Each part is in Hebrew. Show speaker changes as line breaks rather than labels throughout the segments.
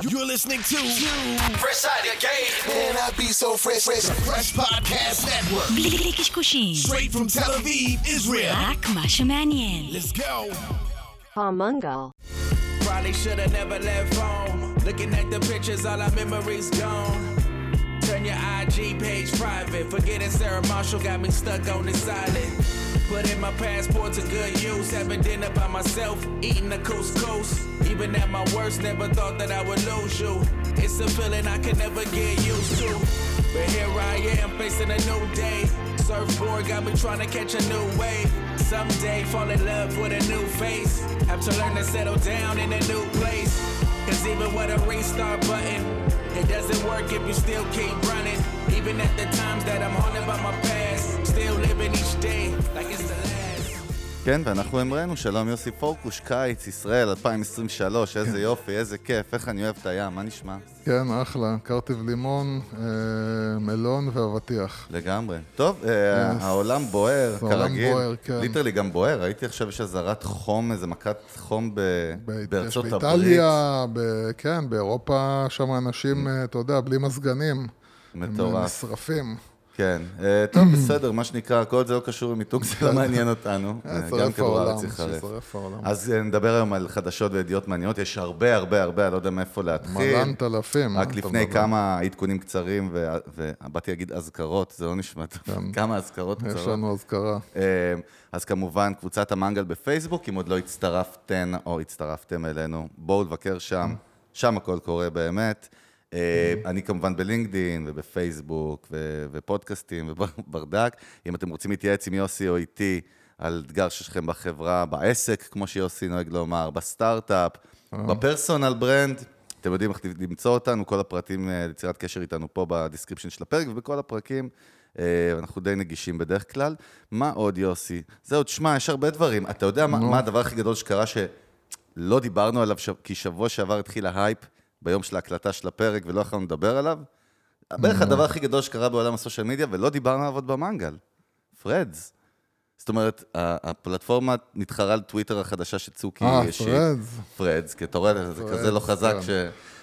You're listening to
Fresh out the gate.
Man, I be so fresh, fresh.
Fresh Podcast Network.
בלי בלי קשקושים,
Straight from Tel Aviv, Israel.
רק מה שמעניין.
Let's go.
Palmungal.
Probably should've never left home. Looking at the pictures, all our memories gone. Turn your IG page private. Forgetting Sarah Marshall got me stuck on this island. Put in my passport to good use. Having dinner by myself, eating the couscous. Even at my worst, never thought that I would lose you. It's a feeling I can never get used to. But here I am facing a new day. Surfboard got me trying to catch a new wave. Someday fall in love with a new face. Have to learn to settle down in a new place. Cause even with a restart button, it doesn't work if you still keep running. Even at the times that I'm haunted by my past, still living each day
כן, ואנחנו המראנו, שלום יוסי פורקוש, קיץ, ישראל, 2023, איזה יופי, איזה כיף, איך אני אוהב את הים, מה נשמע?
כן, אחלה. קרטיב לימון, אה, מלון ואבטיח.
לגמרי. טוב, אה,
Yes.
העולם בוער,
העולם
כרגיל.
בוער, כן.
ליטרלי גם בוער, ראיתי עכשיו יש אזהרת חום, איזה מכת חום ב-
ב-
בארצות הברית.
באיטליה, ב- כן, באירופה, שם אנשים, אה, אתה יודע, בלי מזגנים. הם
מטורף.
נשרפים.
כן, אה, טוב, בסדר, מה שנקרא, כל זה לא קשור למיתוג, זה לא מעניין אותנו.
אה,
אה, גם כדור הארץ
העולם.
אז נדבר היום על חדשות וידיעות מעניינות, יש הרבה הרבה הרבה, אני לא יודע מאיפה להתחיל.
מלנת אלפים.
רק לפני. כמה עדכונים קצרים, ובאתי להגיד אזכרות, זה לא נשמע טוב, כמה אזכרות
יש
קצרות.
לנו אזכרה.
אז כמובן, קבוצת המנגל בפייסבוק, אם עוד לא הצטרפתן או הצטרפתם אלינו, בואו לבקר שם, שם הכל קורה באמת. אה, אני כמובן בלינקדין ובפייסבוק ופודקאסטים וברדק. אם אתם רוצים להתייעץ עם יוסי או איתי על אתגר שלכם בחברה, בעסק, כמו שיוסי נוהג לומר, בסטארט-אפ, ב personal brand, אתם יודעים איך למצוא אותנו, כל הפרטים אה, ליצירת קשר איתנו פה ב description של הפרק ובכל הפרקים. אה, אנחנו די נגישים בדרך כלל. מה עוד, יוסי? זהו, תשמע, יש הרבה דברים. אתה יודע מה, מה הדבר הכי גדול שקרה שלא דיברנו עליו. כי שבוע שעבר התחיל ההייפ ביום של ההקלטה של הפרק ולא יכולנו לדבר עליו? בערך הדבר הכי גדול שקרה בעולם ה social media, ולא דיברנו עליו עוד במנגל. Threads. זאת אומרת, הפלטפורמה מתחרה על טוויטר החדשה שצוקי
אה,
השיק.
Threads.
Threads, כי אתה רואה, זה כזה לא חזק
כן.
ש...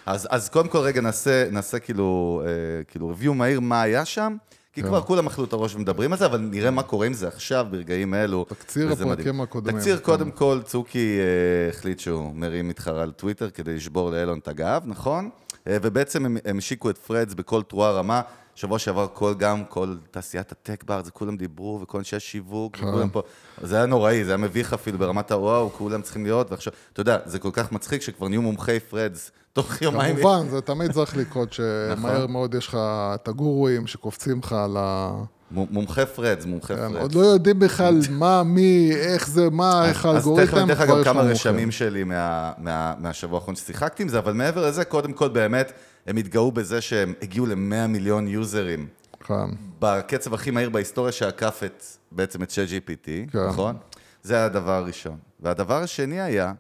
אז, אז קודם כל רגע נעשה, נעשה כאילו, אה, כאילו review מהיר מה היה שם, כי. כבר כולם אכלו את הראש ומדברים על זה, אבל נראה מה קורה עם זה עכשיו, ברגעים אלו.
תקציר הפרקים. הקודמים,
תקציר,
כן.
קודם כל, צוקי אה, החליט שהוא מרים מתחרה על טוויטר כדי לשבור לאלון את הגב, נכון? אה, ובעצם הם, השיקו את Threads בכל תרועה רמה. שבוע שעבר כל, גם כל תעשיית הטק בארץ, זה כולם דיברו, וכל אנשי השיווק,
כן.
וכולם פה, זה היה נוראי, זה היה מביך אפילו ברמת הוואו, כולם צריכים להיות, ועכשיו, אתה יודע, זה כל כך מצחיק שכבר נהיו מומחי Threads, תוך יומיים.
כמובן, זה תמיד צריך לקרות, שמהר
נכון.
מאוד יש לך את הגורואים שקופצים לך על ה...
מ- מומחי Threads, מומחי
כן,
Threads.
עוד לא יודעים בכלל מה, מי, איך זה, מה, איך
אז
האלגוריתם,
תכף אני אתן לך גם כמה רשמים
מומחים.
שלי מה- מה- מהשבוע האחרון ששיחקתי עם זה, אבל מעבר לזה, קודם כל באמת, הם התגאו בזה שהם הגיעו ל-100 מיליון יוזרים.
כן.
בקצב הכי מהיר בהיסטוריה שעקף את, בעצם את ChatGPT,
כן.
נכון? זה היה הדבר הראשון. והדבר השני היה,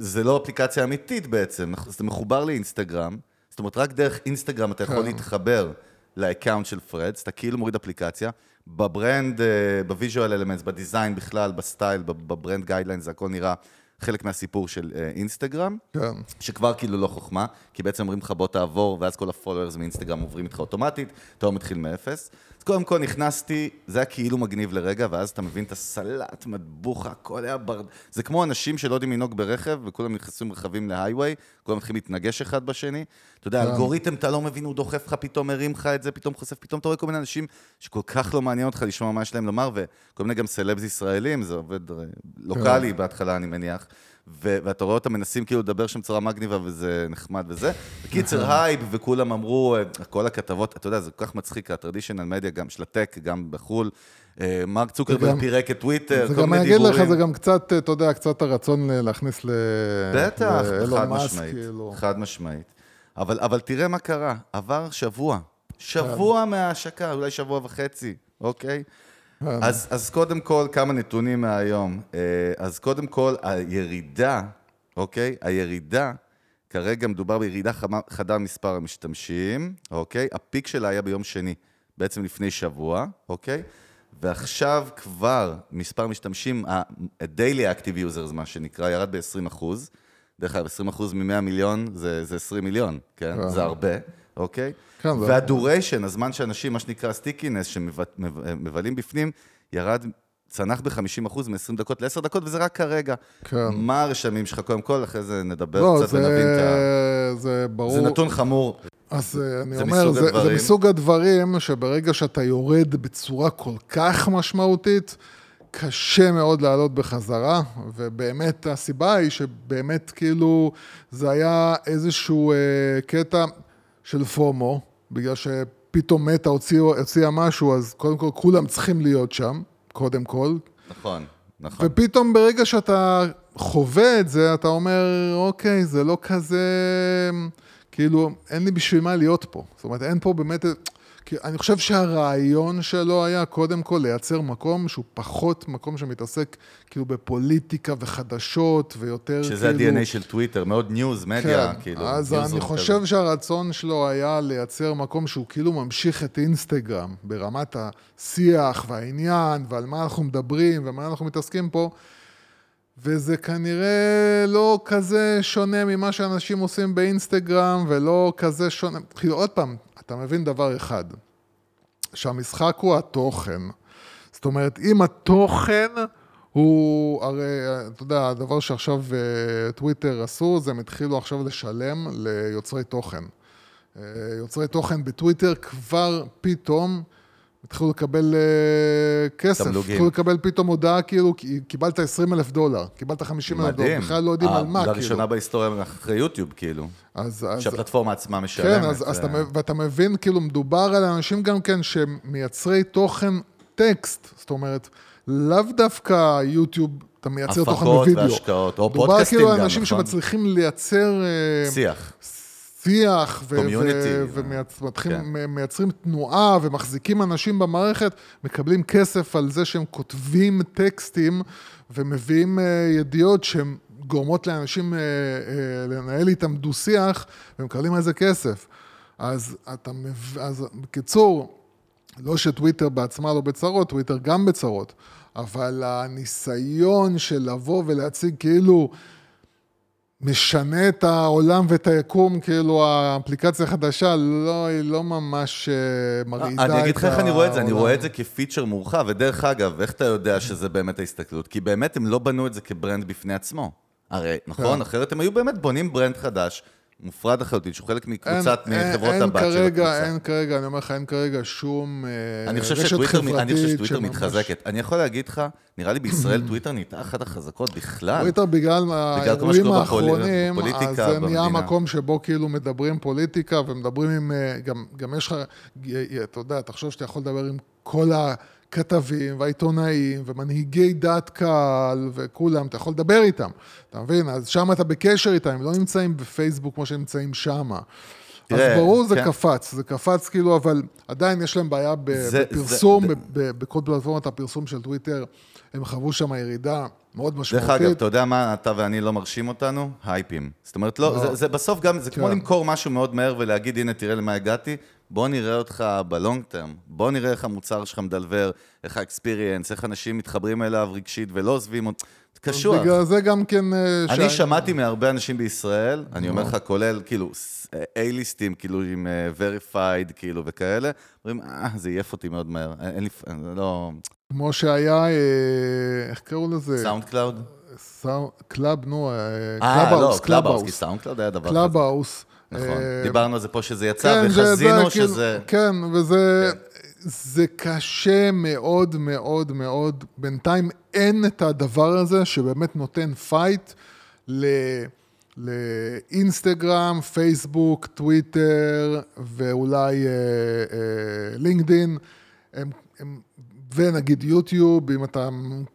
שזה לא אפליקציה אמיתית בעצם, זה מחובר לאינסטגרם, זאת אומרת, רק דרך אינסטגרם אתה יכול
כן.
להתחבר ל account של Threads, אתה כאילו מוריד אפליקציה, ב brand, אה, ב visual elements, ב design בכלל, ב style, ב brand guidelines, זה הכל נראה חלק מהסיפור של אה, אינסטגרם.
כן.
שכבר כאילו לא חוכמה, כי בעצם אומרים לך בוא תעבור, ואז כל ה followers מאינסטגרם עוברים איתך אוטומטית, אתה לא מתחיל מאפס. אז קודם כל נכנסתי, זה היה כאילו מגניב לרגע, ואז אתה מבין את הסלט, מטבוחה, הכל היה ברד... זה כמו אנשים שלא יודעים לנהוג ברכב, וכולם נכנסו עם רכבים להיי-ווי, כולם מתחילים להתנגש אחד בשני. אתה יודע, אלגוריתם, אתה לא מבין, הוא דוחף לך, פתאום מרים לך את זה, פתאום חושף, פתאום אתה רואה כל מיני אנשים שכל כך לא מעניין אותך לשמוע מה יש להם לומר, וכל מיני גם סלבס ישראלים, זה עובד אה, לוקאלי בהתחלה, אני מניח. ו- ואתה רואה אותם מנסים כאילו לדבר שם בצורה מגניבה וזה נחמד וזה. בקיצר, הייפ, וכולם אמרו, אה, כל הכתבות, אתה יודע, זה כל כך מצחיק, ה traditional media, גם של הטק, גם בחו"ל. אה, מרק צוקרברג
גם-
פירק את טוויטר,
זה
כל
גם,
מיני
אני אגיד לך,
דיבורים.
זה גם קצת, אתה יודע, קצת הרצון להכניס ל...
בטח,
לאילון
חד משמעית,
כאילו.
חד משמעית. אבל, אבל תראה מה קרה, עבר שבוע, שבוע מההשקה, אולי שבוע וחצי, אוקיי? אז, אז קודם כל, כמה נתונים מהיום. אה, אז קודם כל, הירידה, אוקיי? הירידה, כרגע מדובר בירידה חדה במספר המשתמשים, אוקיי? הפיק שלה היה ביום שני, בעצם לפני שבוע, אוקיי? ועכשיו כבר מספר משתמשים, ה-daily active users, מה שנקרא, ירד ב-20 אחוז. דרך אגב, 20% מ-100 מיליון זה, זה 20 מיליון? כן. זה הרבה, אוקיי?
כן, זה-
והדוריישן, הזמן שאנשים, מה שנקרא סטיקינס, שמבלים בפנים, ירד, צנח ב-50% מ-20 דקות ל-10 דקות, וזה רק כרגע.
כן.
מה הרשמים שלך? קודם כל, אחרי זה נדבר
לא,
קצת ונבין את ה...
זה, זה ברור.
זה נתון חמור.
אז אה, אני
זה
אומר, זה, זה. מסוג הדברים שברגע שאתה יורד בצורה כל כך משמעותית, קשה מאוד לעלות בחזרה, ובאמת הסיבה היא שבאמת כאילו זה היה איזשהו אה, קטע של פומו, בגלל שפתאום מטא הוציאה, הוציאה משהו, אז קודם כל כולם צריכים להיות שם, קודם כל,
נכון, נכון.
ופתאום ברגע שאתה חווה את זה, אתה אומר, אוקיי, זה לא כזה, כאילו, אין לי בשביל מה להיות פה. זאת אומרת, אין פה באמת... כי אני חושב שהרעיון שלו היה קודם כל לייצר מקום שהוא פחות מקום שמתעסק כאילו בפוליטיקה וחדשות ויותר
שזה
כאילו...
ה-DNA של טוויטר, מאוד news, מדיה,
כן,
כאילו.
אז אני
כזה.
חושב שהרצון שלו היה לייצר מקום שהוא כאילו ממשיך את אינסטגרם ברמת השיח והעניין ועל מה אנחנו מדברים ומה אנחנו מתעסקים פה, וזה כנראה לא כזה שונה ממה שאנשים עושים באינסטגרם ולא כזה שונה, כאילו עוד פעם, אתה מבין דבר אחד, שהמשחק הוא התוכן. זאת אומרת, אם התוכן הוא, הרי, אתה יודע, הדבר שעכשיו אה, טוויטר עשו, זה הם התחילו עכשיו לשלם ליוצרי תוכן. אה, יוצרי תוכן בטוויטר כבר פתאום התחילו לקבל אה, כסף,
תמלוגים.
התחילו לקבל פתאום הודעה כאילו, קיבלת 20 אלף דולר, קיבלת 50 אלף דולר. בכלל לא יודעים על מה, כאילו.
לראשונה בהיסטוריה אחרי יוטיוב, כאילו.
אז, אז,
שהפלטפורמה עצמה משלמת.
כן, אז, אז
אה,
אתה, ואתה מבין, כאילו, מדובר על אנשים גם כן שמייצרי תוכן טקסט, זאת אומרת, לאו דווקא יוטיוב, אתה מייצר תוכן
הפקות
בווידאו.
והשקעות, או
מדובר
פודקאסטים
כאילו על
גם,
אנשים
נכון?
שמצליחים לייצר אה,
שיח.
שיח, ו-
Community.
ומייצרים
כן.
תנועה ומחזיקים אנשים במערכת, מקבלים כסף על זה שהם כותבים טקסטים ומביאים אה, ידיעות שהן גורמות לאנשים אה, אה, לנהל איתם דו-שיח, ומקבלים על זה כסף. אז אתה מב... אז בקיצור, לא שטוויטר בעצמה לא בצרות, טוויטר גם בצרות, אבל הניסיון של לבוא ולהציג כאילו משנה את העולם ואת היקום, כאילו האפליקציה החדשה, לא, היא לא ממש אה, מרעידה את
אני אגיד לך איך אני רואה את זה, אני
העולם.
רואה את זה כפיצ'ר מורחב, ודרך אגב, איך אתה יודע שזה באמת ההסתכלות? כי באמת הם לא בנו את זה כברנד בפני עצמו. הרי, נכון?
כן.
אחרת הם היו באמת בונים brand חדש, מופרד לחלוטין, שהוא חלק מקבוצת,
אין-
מחברות הבת של הקבוצה.
אין כרגע, אני אומר לך, אין כרגע שום אה, רשת חברתית
אני חושב שטוויטר
שממש-
מתחזקת. אני יכול להגיד לך, נראה לי בישראל טוויטר נהייתה אחת החזקות בכלל.
טוויטר בגלל האירועים האחרונים, אז זה נהיה. מקום שבו כאילו מדברים פוליטיקה ומדברים עם, אה, גם, גם יש לך, אתה יודע, תחשוב שאתה יכול לדבר עם כל הכתבים והעיתונאים ומנהיגי דעת קהל וכולם, אתה יכול לדבר איתם, אתה מבין? אז שם אתה בקשר איתם, הם לא נמצאים בפייסבוק כמו שהם נמצאים שם. אז ברור זה
כן.
קפץ, זה קפץ כאילו, אבל עדיין יש להם בעיה בפרסום, בכל פלטפורמת הפרסום של טוויטר, הם חוו שם ירידה מאוד
דרך
משמעותית.
אגב, אתה יודע מה אתה ואני לא מרשים אותנו? הייפים. זאת אומרת, לא, זה, זה בסוף גם, זה כמו
כן.
למכור משהו מאוד מהר ולהגיד, הנה, תראה למה הגעתי, בוא נראה אותך בלונג טרם, בוא נראה איך המוצר שלך מדלבר, איך האקספיריאנס, איך אנשים מתחברים אליו רגשית ולא עוזבים אותו. קשוח.
בגלל זה גם כן... אה,
אני שמעתי מהרבה אנשים בישראל, אני אומר לך, כולל, כאילו, A-ליסטים, כאילו, עם verified, כאילו, וכאלה, אומרים, אה, זה עייף אותי מאוד מהר, אין לי, לא...
כמו שהיה, אה, איך קראו לזה?
סאונד קלאוד?
קלאב, נו,
אה, לא,
קלאבהאוס,
קלאבהאוס, כי. סאונד קלאוד היה דבר כזה.
קלאבהאוס.
נכון,
אה,
דיברנו על זה פה שזה יצא,
כן, זה- זה
וחזינו
כאילו-
שזה...
כן, וזה... זה קשה מאוד מאוד מאוד. בינתיים אין את הדבר הזה שבאמת נותן fight ל... לאינסטגרם, פייסבוק, טוויטר ואולי אה, אה, לינקדין. הם, הם, ונגיד יוטיוב, אם אתה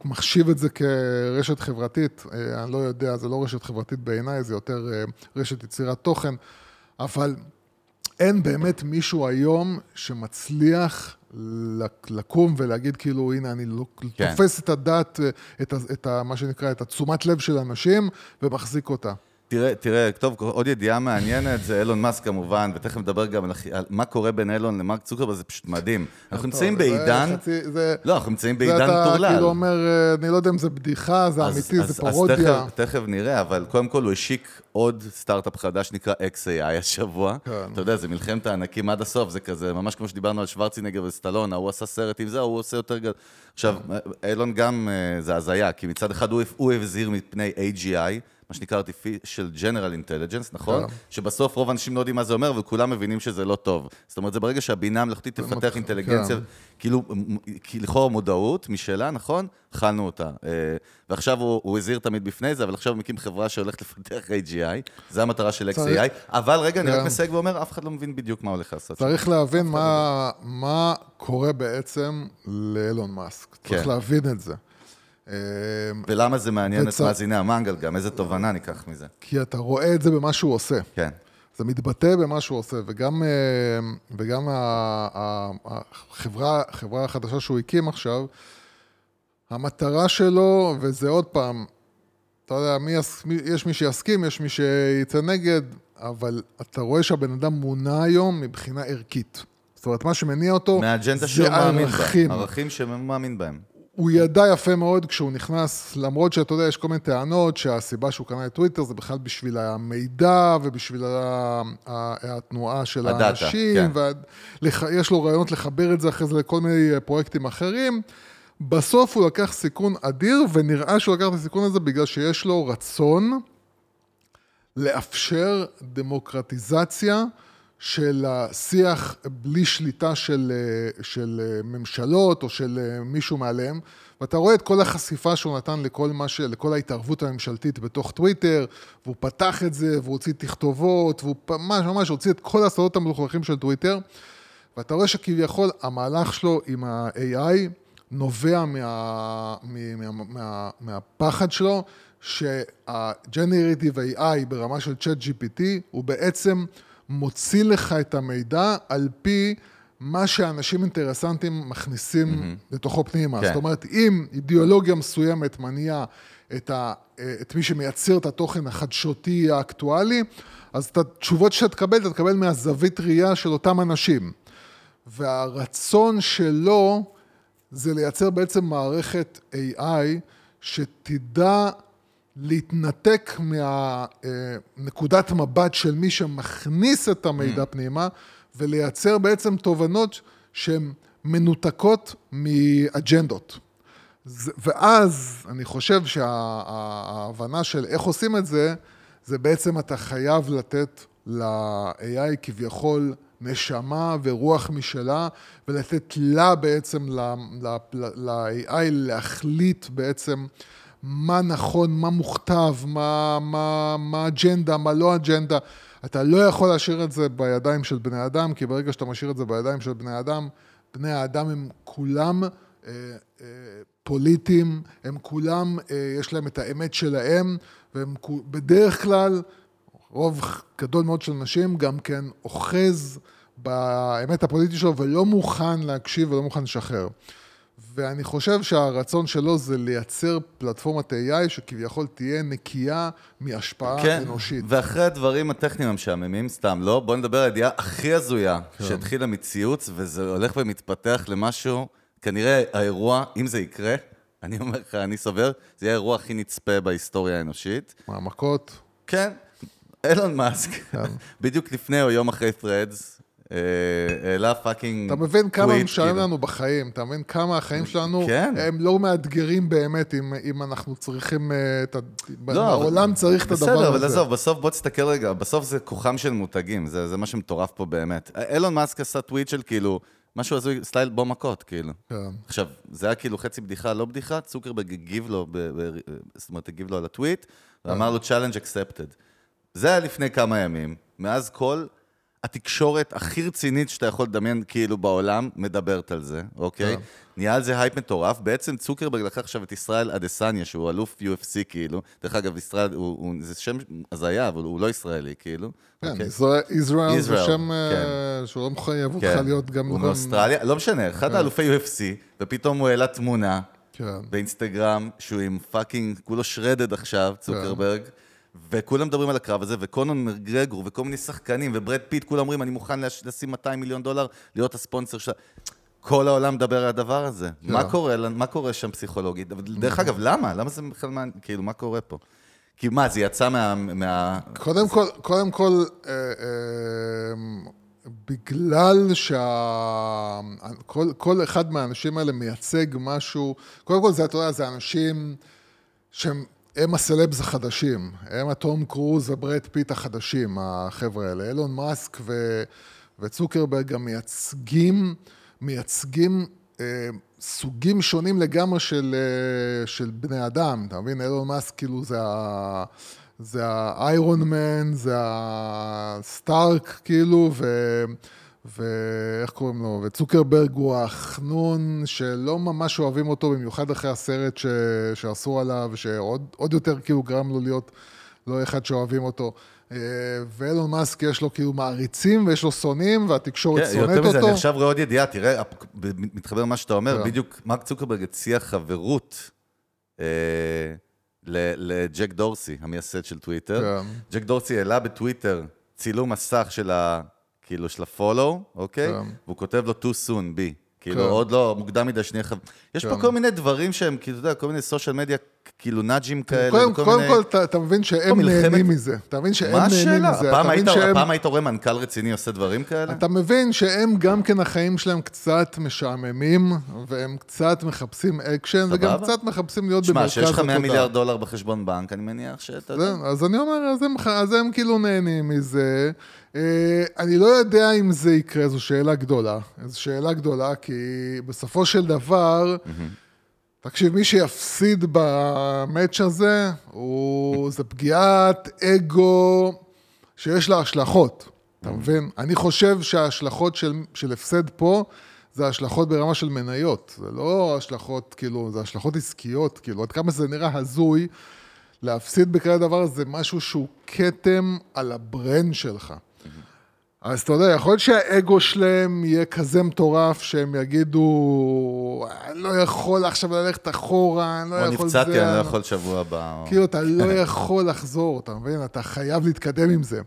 מחשיב את זה כרשת חברתית, אה, אני לא יודע, זה לא רשת חברתית בעיניי, זה יותר אה, רשת יצירת תוכן, אבל אין באמת מישהו היום שמצליח לק- לקום ולהגיד כאילו, הנה, אני לא-
כן.
תופס את הדעת, את, את ה, מה שנקרא, את התשומת לב של אנשים ומחזיק אותה.
תראה, תראה, טוב, עוד ידיעה מעניינת זה אילון מאסק כמובן, ותכף נדבר גם על, על מה קורה בין אילון למרק צוקרברג, זה פשוט מדהים. אנחנו נמצאים
זה
בעידן,
חצי- זה-
לא, אנחנו נמצאים
זה
בעידן
אתה
טורלל.
כאילו אומר, אה, אני לא יודע אם זה בדיחה, זה
אז-
אמיתי,
אז-
זה
אז
פרודיה.
תכף, תכף נראה, אבל קודם כל הוא השיק עוד סטארט-אפ חדש שנקרא XAI השבוע.
כן.
אתה יודע, זה מלחמת הענקים עד הסוף, זה כזה, ממש כמו שדיברנו על שוורצינגר וסטלון, ההוא עשה סרט עם זה, ההוא עושה יותר גדול. עכשיו, אילון גם, אה, זה הזיה, כי מצד אחד הוא, הוא הזהיר מפני AGI, מה שנקרא artificial general intelligence, נכון?
כן.
שבסוף רוב האנשים לא יודעים מה זה אומר, וכולם מבינים שזה לא טוב. זאת אומרת, זה ברגע שהבינה המלאכותית תפתח אינטליגנציה,
כן.
כאילו, לכאורה מודעות משלה, נכון? אכלנו אותה. אה, ועכשיו הוא, הוא הזהיר תמיד בפני זה, אבל עכשיו הוא מקים חברה שהולכת לפתח AGI, זה המטרה של XAI, אבל רגע, אני רק. מסייג ואומר, אף אחד לא מבין בדיוק מה הולך לעשות.
צריך להבין מה, מה קורה בעצם לאילון מאסק. צריך
כן.
להבין את זה. אה,
ולמה זה מעניין את מאזיני המנגל גם, איזה תובנה ניקח מזה.
כי אתה רואה את זה במה שהוא עושה.
כן.
זה מתבטא במה שהוא עושה, וגם, אה, וגם החברה, החברה החדשה שהוא הקים עכשיו, המטרה שלו, וזה עוד פעם, אתה יודע, מי, יש מי שיסכים, יש מי שיצא נגד, אבל אתה רואה שהבן אדם מונע היום מבחינה ערכית. זאת אומרת, מה שמניע אותו,
מהאג'נדה
זה
שהוא מאמין
ערכים.
בהם, ערכים שהוא מאמין בהם.
הוא ידע יפה מאוד כשהוא נכנס, למרות שאתה יודע, יש כל מיני טענות שהסיבה שהוא קנה את טוויטר זה בכלל בשביל המידע ובשביל התנועה של
הדאטה,
האנשים,
כן.
ויש לו רעיונות לחבר את זה אחרי זה לכל מיני פרויקטים אחרים. בסוף הוא לקח סיכון אדיר, ונראה שהוא לקח את הסיכון הזה בגלל שיש לו רצון לאפשר דמוקרטיזציה של השיח בלי שליטה של, אה, של אה, ממשלות או של אה, מישהו מעליהם. ואתה רואה את כל החשיפה שהוא נתן לכל, ש... לכל ההתערבות הממשלתית בתוך טוויטר, והוא פתח את זה, והוא הוציא תכתובות, והוא ממש ממש הוציא את כל הסודות המלוכלכים של טוויטר. ואתה רואה שכביכול המהלך שלו עם ה-AI נובע מה, מה, מה, מה, מהפחד שלו שה-Generative AI ברמה של Chat GPT הוא בעצם מוציא לך את המידע על פי מה שאנשים אינטרסנטים מכניסים mm-hmm. לתוכו פנימה.
כן.
זאת אומרת, אם אידיאולוגיה מסוימת מניעה את, ה, את מי שמייצר את התוכן החדשותי האקטואלי, אז את התשובות שאתה תקבל, אתה תקבל מהזווית ראייה של אותם אנשים. והרצון שלו זה לייצר בעצם מערכת AI שתדע להתנתק מהנקודת מבט של מי שמכניס את המידע פנימה, ולייצר בעצם תובנות שהן מנותקות מאג'נדות. ואז אני חושב שההבנה של איך עושים את זה, זה בעצם אתה חייב לתת ל-AI כביכול נשמה ורוח משלה, ולתת לה בעצם, ל-AI להחליט בעצם מה נכון, מה מוכתב, מה, מה, מה אג'נדה, מה לא אג'נדה. אתה לא יכול להשאיר את זה בידיים של בני אדם, כי ברגע שאתה משאיר את זה בידיים של בני אדם, בני האדם הם כולם אה, אה, פוליטיים, הם כולם, אה, יש להם את האמת שלהם, והם בדרך כלל, רוב גדול מאוד של אנשים גם כן אוחז באמת הפוליטי שלו ולא מוכן להקשיב ולא מוכן לשחרר. ואני חושב שהרצון שלו זה לייצר פלטפורמת AI שכביכול תהיה נקייה מהשפעה
כן,
אנושית.
ואחרי הדברים הטכניים המשעממים, סתם, לא? בוא נדבר על הידיעה הכי הזויה
כן.
שהתחילה מציוץ, וזה הולך ומתפתח למשהו, כנראה האירוע, אם זה יקרה, אני אומר לך, אני סובר, זה יהיה האירוע הכי נצפה בהיסטוריה האנושית.
מה, מכות.
כן, אילון מאסק,
כן.
בדיוק לפני או יום אחרי Threads, העלה fucking
אתה מבין כמה
טוויט,
משלם
כאילו.
לנו בחיים, אתה מבין כמה החיים שלנו
כן.
הם לא מאתגרים באמת אם, אם אנחנו צריכים אה, את ה...
לא,
העולם צריך את הדבר הזה.
בסדר, אבל עזוב, בסוף בוא תסתכל רגע, בסוף זה כוחם של מותגים, זה, זה מה שמטורף פה באמת. אילון מאסק עשה טוויט של כאילו, משהו הזוי, סטייל בוא מכות, כאילו.
כן.
עכשיו, זה היה כאילו חצי בדיחה, לא בדיחה, צוקרברג הגיב לו, ב, ב, זאת אומרת, הגיב לו על הטוויט, ואמר לו challenge accepted. זה היה לפני כמה ימים, מאז כל התקשורת הכי רצינית שאתה יכול לדמיין כאילו בעולם, מדברת על זה, אוקיי?
כן.
נהיה על זה הייפ מטורף. בעצם צוקרברג לקח עכשיו את ישראל אדסניה, שהוא אלוף UFC כאילו. דרך אגב, ישראל, הוא, הוא, זה שם הזיה, אבל הוא לא ישראלי, כאילו.
כן,
אוקיי?
ישראל ישראל זה שם אה,
כן.
שהוא לא מחייב אותך
כן.
להיות גם...
הוא
נכון-
מאוסטרליה, לא משנה, אחד האלופי UFC, ופתאום הוא העלה תמונה
כן.
באינסטגרם, שהוא עם fucking, כולו shredded עכשיו, צוקרברג, וכולם מדברים על הקרב הזה, וקונור מקגרגור, וכל מיני שחקנים, וברד פיט, כולם אומרים, אני מוכן לש- לשים 200 מיליון דולר, להיות הספונסר של... כל העולם מדבר על הדבר הזה. מה קורה, מה קורה שם פסיכולוגית? דרך אגב, למה? למה זה בכלל מעניין? כאילו, מה קורה פה? כי מה, זה יצא מה... מה...
קודם כל, קודם כל, אה, אה, בגלל שה... כל, כל אחד מהאנשים האלה מייצג משהו, קודם כל זה, אתה יודע, זה אנשים שהם הם הסלבס החדשים, הם הטום קרוז וברד פיט החדשים, החבר'ה האלה. אילון מאסק ו... וצוקרברג גם מייצגים, מייצגים אה, סוגים שונים לגמרי של, אה, של בני אדם, אתה מבין? אילון מאסק כאילו זה ה... זה האיירון מן, זה הסטארק, כאילו, ו... ואיך קוראים לו? וצוקרברג הוא החנון שלא ממש אוהבים אותו, במיוחד אחרי הסרט ש... שעשו עליו, שעוד עוד יותר כאילו גרם לו להיות לא אחד שאוהבים אותו. אה, ואילון מאסק יש לו כאילו מעריצים ויש לו שונאים, והתקשורת
כן,
שונאת
יותר מזה,
אותו.
אני עכשיו רואה עוד ידיעה, תראה, מתחבר למה שאתה אומר,
כן.
בדיוק מרק צוקרברג הציע חברות אה, לג'ק דורסי, המייסד של טוויטר.
כן.
ג'ק דורסי העלה בטוויטר צילום מסך של ה... כאילו, של הפולו, אוקיי?
כן.
והוא כותב לו too soon, בי. כאילו,
כן.
עוד לא, מוקדם מדי שני חבר... יש פה
כן.
כל מיני דברים שהם, כאילו, אתה יודע, כל מיני סושיאל מדיה, כאילו נאג'ים כאלה.
קודם,
וכל
קודם
מיני-
כל, אתה, מבין שהם נהנים מזה. אתה מבין שהם
מה
נהנים
השאלה?
מזה. מבין שהם...
הפעם היית רואה מנכ"ל רציני עושה דברים כאלה?
אתה מבין שהם גם כן החיים שלהם קצת משעממים, והם קצת מחפשים אקשן, וגם. קצת מחפשים להיות
שמע,
במרכז
שיש לך 100
התודעה.
מיליארד דולר בחשבון בנק, אני מניח שאתה יודע.
אז אני אומר, אז הם, אז הם כאילו נהנים מזה. אה, אני לא יודע אם זה יקרה, זו שאלה גדולה. זו שאלה גדולה, כי בסופו של דבר, תקשיב, מי שיפסיד במאץ' הזה, הוא, זה פגיעת אגו שיש לה השלכות, אתה מבין? אני חושב שההשלכות של, של הפסד פה, זה השלכות ברמה של מניות. זה לא השלכות, כאילו, זה השלכות עסקיות, כאילו, עד כמה שזה נראה הזוי, להפסיד בכאלה דבר זה משהו שהוא כתם על הברנד שלך. אז אתה יודע, יכול להיות שהאגו שלהם יהיה כזה מטורף שהם יגידו, אני לא יכול עכשיו ללכת אחורה, אני לא
או
יכול זה.
נפצעתי, אני לא יכול שבוע הבא. או-
כאילו, אתה לא יכול לחזור, אתה מבין? אתה חייב להתקדם עם זה.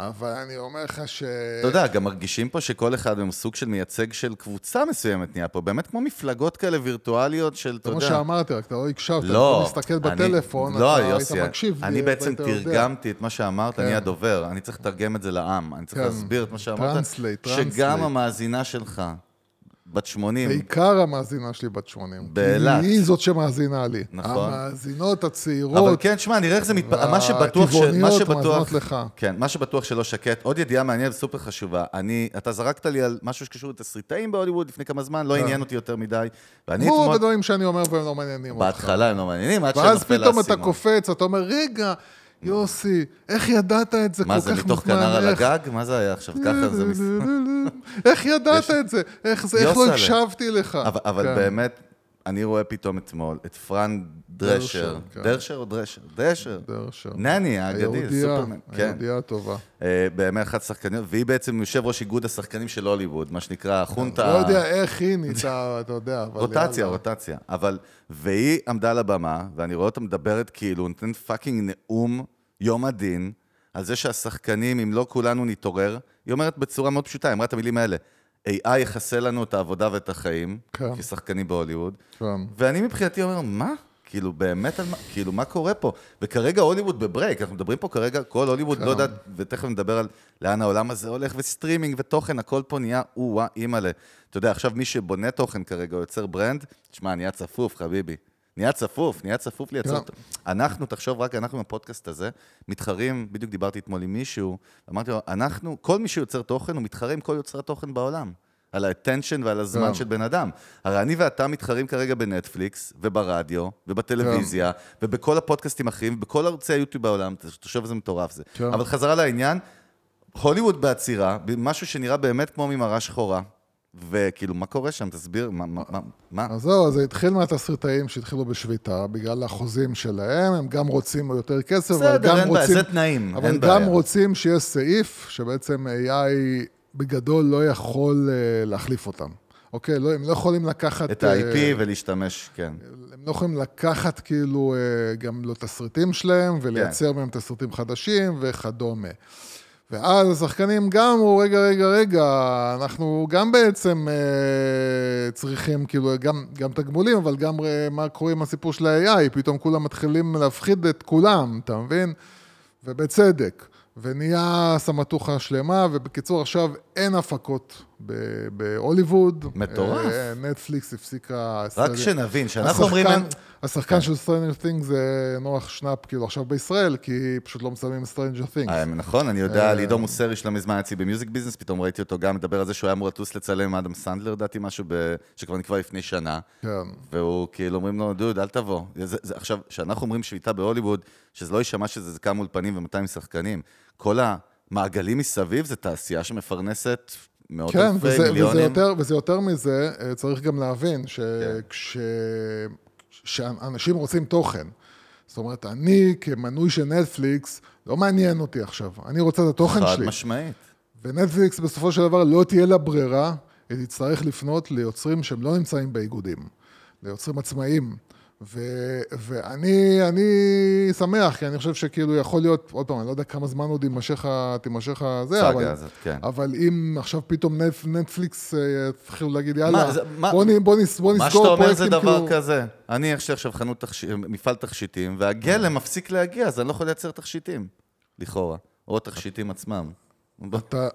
אבל אני אומר לך ש...
אתה יודע, גם מרגישים פה שכל אחד הם סוג של מייצג של קבוצה מסוימת נהיה פה, באמת כמו מפלגות כאלה וירטואליות של, אתה
כמו
יודע...
שאמרתי, רק אתה לא הקשבת,
לא,
אתה מסתכל
אני-
בטלפון,
לא,
אתה
יוסי,
היית מקשיב.
אני בעצם
והיית יודע.
תרגמתי את מה שאמרת, אני
כן.
הדובר, אני צריך לתרגם את זה לעם, אני צריך
כן.
להסביר את מה שאמרת, שגם. המאזינה שלך, בת 80,
בעיקר המאזינה שלי בת 80.
באילת.
היא זאת שמאזינה לי.
נכון.
המאזינות הצעירות.
אבל כן, שמע, נראה איך זה מתפ... מה שבטוח, ש... מה
והטבעוניות
שבטוח,
מאזינות לך.
כן, מה שבטוח שלא שקט. עוד ידיעה מעניינת וסופר חשובה. אני, אתה זרקת לי על משהו שקשור לתסריטאים בהוליווד לפני כמה זמן, לא
כן.
עניין אותי יותר מדי. ואני
כמו
אתמול,
בדברים שאני אומר והם לא מעניינים אותך.
בהתחלה הם לא מעניינים, עד
ואז
שנופל
פתאום אתה
האסימון.
קופץ, אתה אומר, רגע, יוסי, איך ידעת את זה כל כך
מה
מזמן?
זה, מתוך כנר על הגג? מה זה היה עכשיו? ככה זה... מס-
איך ידעת את זה? איך לא. הקשבתי לך?
אבל,
כן.
באמת, אני רואה פתאום אתמול את פרן דרשר.
דרשר, כן.
דרשר או דרשר? דרשר.
דרשר.
נני
האגדית,
סופרמן. כן.
היהודייה הטובה.
אה, באמת אחת השחקניות, והיא בעצם יושב ראש איגוד השחקנים של הוליווד, מה שנקרא החונטה...
לא יודע איך היא נהייתה, אתה יודע, אבל
רוטציה. רוטציה. אבל, והיא עמדה על הבמה, ואני רואה אותה מדברת כאילו, נותנת fucking נאום יום הדין, על זה שהשחקנים, אם לא כולנו נתעורר, היא אומרת בצורה מאוד פשוטה, היא אמרה את המילים האלה, AI יחסל לנו את העבודה ואת החיים,
כן.
כשחקנים בהוליווד,
כן.
ואני מבחינתי אומר, מה? כאילו, באמת על מה? כאילו, מה קורה פה? וכרגע הוליווד ב break, אנחנו מדברים פה כרגע, כל הוליווד, לא יודעת, ותכף נדבר על לאן העולם הזה הולך, וסטרימינג ותוכן, הכל פה נהיה, או-אה, אימא'לה. אתה יודע, עכשיו מי שבונה תוכן כרגע, יוצר brand, תשמע, נהיה צפוף, חביבי. נהיה צפוף, נהיה צפוף לייצר...
כן.
אותו. אנחנו, תחשוב רק, אנחנו עם הפודקאסט הזה, מתחרים, בדיוק דיברתי אתמול עם מישהו, אמרתי לו, אנחנו, כל מי שיוצר תוכן, הוא מתחרה עם כל יוצרי התוכן בעולם. על האטנשן ועל הזמן
כן.
של בן אדם. הרי אני ואתה מתחרים כרגע בנטפליקס, וברדיו, ובטלוויזיה, ובכל הפודקאסטים האחרים, ובכל ערוצי היוטיוב בעולם, תחשוב איזה מטורף זה.
כן.
אבל חזרה לעניין, הוליווד בעצירה, משהו שנראה באמת כמו ממראה שחורה, וכאילו, מה קורה שם? תסביר, מה, מה, מה-?
אז זהו, זה התחיל מהתסריטאים שהתחילו בשביתה, בגלל החוזים שלהם, הם גם רוצים יותר כסף, אבל
בסדר,
גם
אין בעיה,
רוצים...
זה תנאים,
אבל גם
בעיה.
רוצים שיהיה סעיף שבעצם AI בגדול לא יכול אה, להחליף אותם. אוקיי, לא, הם לא יכולים לקחת...
את
אה,
ה-IP ולהשתמש, כן.
הם לא יכולים לקחת כאילו אה, גם לא תסריטים שלהם
כן.
ולייצר מהם תסריטים חדשים וכדומה. ואז השחקנים גם אמרו, רגע, רגע, רגע, אנחנו גם בעצם אה, צריכים כאילו גם, גם תגמולים, אבל גם אה, מה קורה עם הסיפור של ה-AI, פתאום כולם מתחילים להפחיד את כולם, אתה מבין? ובצדק. ונהיה סמטוכה שלמה, ובקיצור, עכשיו אין הפקות בהוליווד.
מטורף.
אה, נטפליקס הפסיקה...
רק שנבין, שאנחנו אומרים...
השחקן, השחקן של Stranger Things זה נוח שנאפ, כאילו עכשיו בישראל, כי פשוט לא מצלמים Stranger Things.
אה, נכון, אני יודע, לידור מוסרי שלא מזמן אצלי ב music business, פתאום ראיתי אותו גם מדבר על זה שהוא היה אמור לטוס לצלם עם אדם סנדלר, לדעתי, משהו שכבר נקבע לפני שנה.
כן.
והוא כאילו אומרים לו, דוד, אל תבוא. עכשיו, כשאנחנו אומרים שביתה בהוליווד, שזה לא יישמע שזה זה כמה אולפנים ו-200 שחקנים, כל המעגלים מסביב זה תעשייה שמפרנסת מאות
כן,
אלפי
וזה, וזה,
מיליונים.
יותר, וזה יותר מזה, אה, צריך גם להבין
כן.
שכש... שאנשים רוצים תוכן. זאת אומרת, אני כמנוי של נטפליקס, לא מעניין אותי עכשיו, אני רוצה את התוכן
חד
שלי.
משמעית.
ונטפליקס בסופו של דבר לא תהיה לה ברירה, היא תצטרך לפנות ליוצרים שהם לא נמצאים באיגודים, ליוצרים עצמאיים. ו- ואני אני שמח, כי אני חושב שכאילו יכול להיות, עוד פעם, אני לא יודע כמה זמן עוד יימשך ה- תימשך הזה, אבל,
הזאת, כן.
אבל אם עכשיו פתאום נט, נטפליקס אה, יתחילו להגיד, יאללה,
זה- מה-
בוא, בוא, נס, בוא נסגור
מה שאתה אומר זה
פרויקטים,
דבר
כאילו-
כזה. אני, יש לי עכשיו חנות, תכשי- מפעל תכשיטים, והגלם מפסיק להגיע, אז אני לא יכול לייצר תכשיטים, לכאורה. או התכשיטים עצמם.
אתה...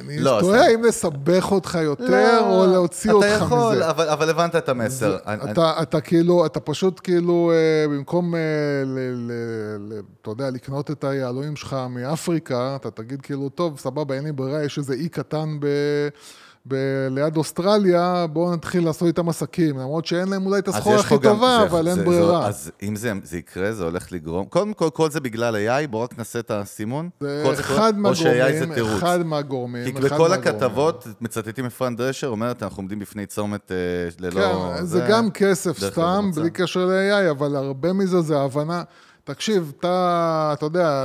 אני
לא,
תוהה. אם לסבך אותך יותר, או להוציא אותך מזה.
אתה יכול, אבל, אבל הבנת את המסר. אני-
אתה, אתה כאילו, אתה פשוט כאילו, אה, במקום, אה, ל, ל, ל, אתה יודע, לקנות את היהלומים שלך מאפריקה, אתה תגיד כאילו, טוב, סבבה, אין לי ברירה, יש איזה אי קטן ב, ב, ליד אוסטרליה, בואו נתחיל לעשות איתם עסקים, למרות שאין להם אולי את הסחורה הכי טובה,
זה-
אבל אין
זה-
ברירה.
זה- אז אם זה, זה יקרה, זה הולך לגרום... קודם כל, כל זה בגלל AI, בואו רק נעשה את הסימון.
זה
זה
אחד
זה
מהגורמים. אחד מהגורמים,
כי בכל. הכתבות מצטטים אפרן דרשר, אומרת, אנחנו עומדים בפני צומת אה, ללא...
כן, זה גם כסף סתם. בלי קשר ל-AI, אבל הרבה מזה זה הבנה. תקשיב, אתה, אתה יודע,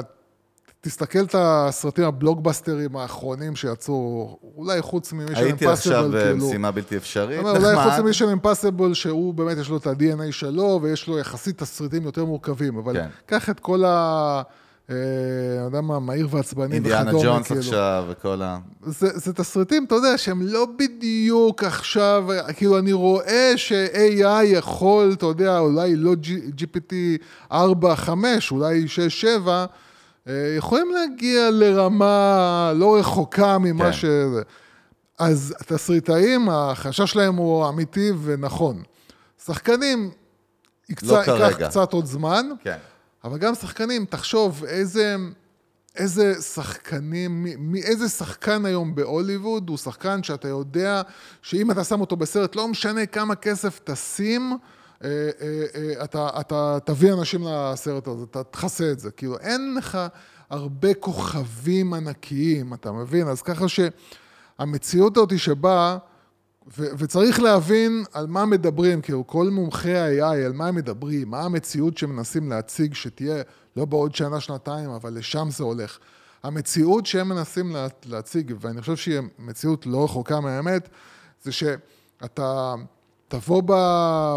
תסתכל את הסרטים הבלוקבאסטרים האחרונים שיצאו, אולי חוץ ממישן
הייתי עכשיו
אימפסיבל, כאילו.
במשימה בלתי אפשרית,
אבל אולי חוץ
נחמד.
ממישן אימפסיבל, שהוא באמת יש לו את ה-DNA שלו, ויש לו יחסית תסריטים יותר מורכבים, אבל
כן.
קח את כל ה... אה, אני יודע מה, מהיר ועצבני
אינדיאנה
וכדומה,
ג'ונס
כאילו.
עכשיו וכל ה...
זה, זה תסריטים, אתה יודע, שהם לא בדיוק עכשיו, כאילו, אני רואה ש-AI יכול, אתה יודע, אולי לא GPT 4, 5, אולי 6, 7, אה, יכולים להגיע לרמה לא רחוקה ממה
כן.
ש... אז התסריטאים, החשש שלהם הוא אמיתי ונכון. שחקנים, יקצ...
לא
ייקח
כרגע.
קצת עוד זמן,
כן.
אבל גם שחקנים, תחשוב איזה, איזה שחקנים, מי, מי, איזה שחקן היום בהוליווד הוא שחקן שאתה יודע שאם אתה שם אותו בסרט, לא משנה כמה כסף תשים, אה, אה, אה, אתה, אתה תביא אנשים לסרט הזה, אתה תכסה את זה. כאילו, אין לך הרבה כוכבים ענקיים, אתה מבין? אז ככה שהמציאות הזאת שבה... ו- וצריך להבין על מה מדברים, כאילו כל מומחי ה-AI, על מה הם מדברים, מה המציאות שמנסים להציג, שתהיה לא בעוד שנה, שנתיים, אבל לשם זה הולך. המציאות שהם מנסים לה, להציג, ואני חושב שהיא מציאות לא רחוקה מהאמת, זה שאתה תבוא ב,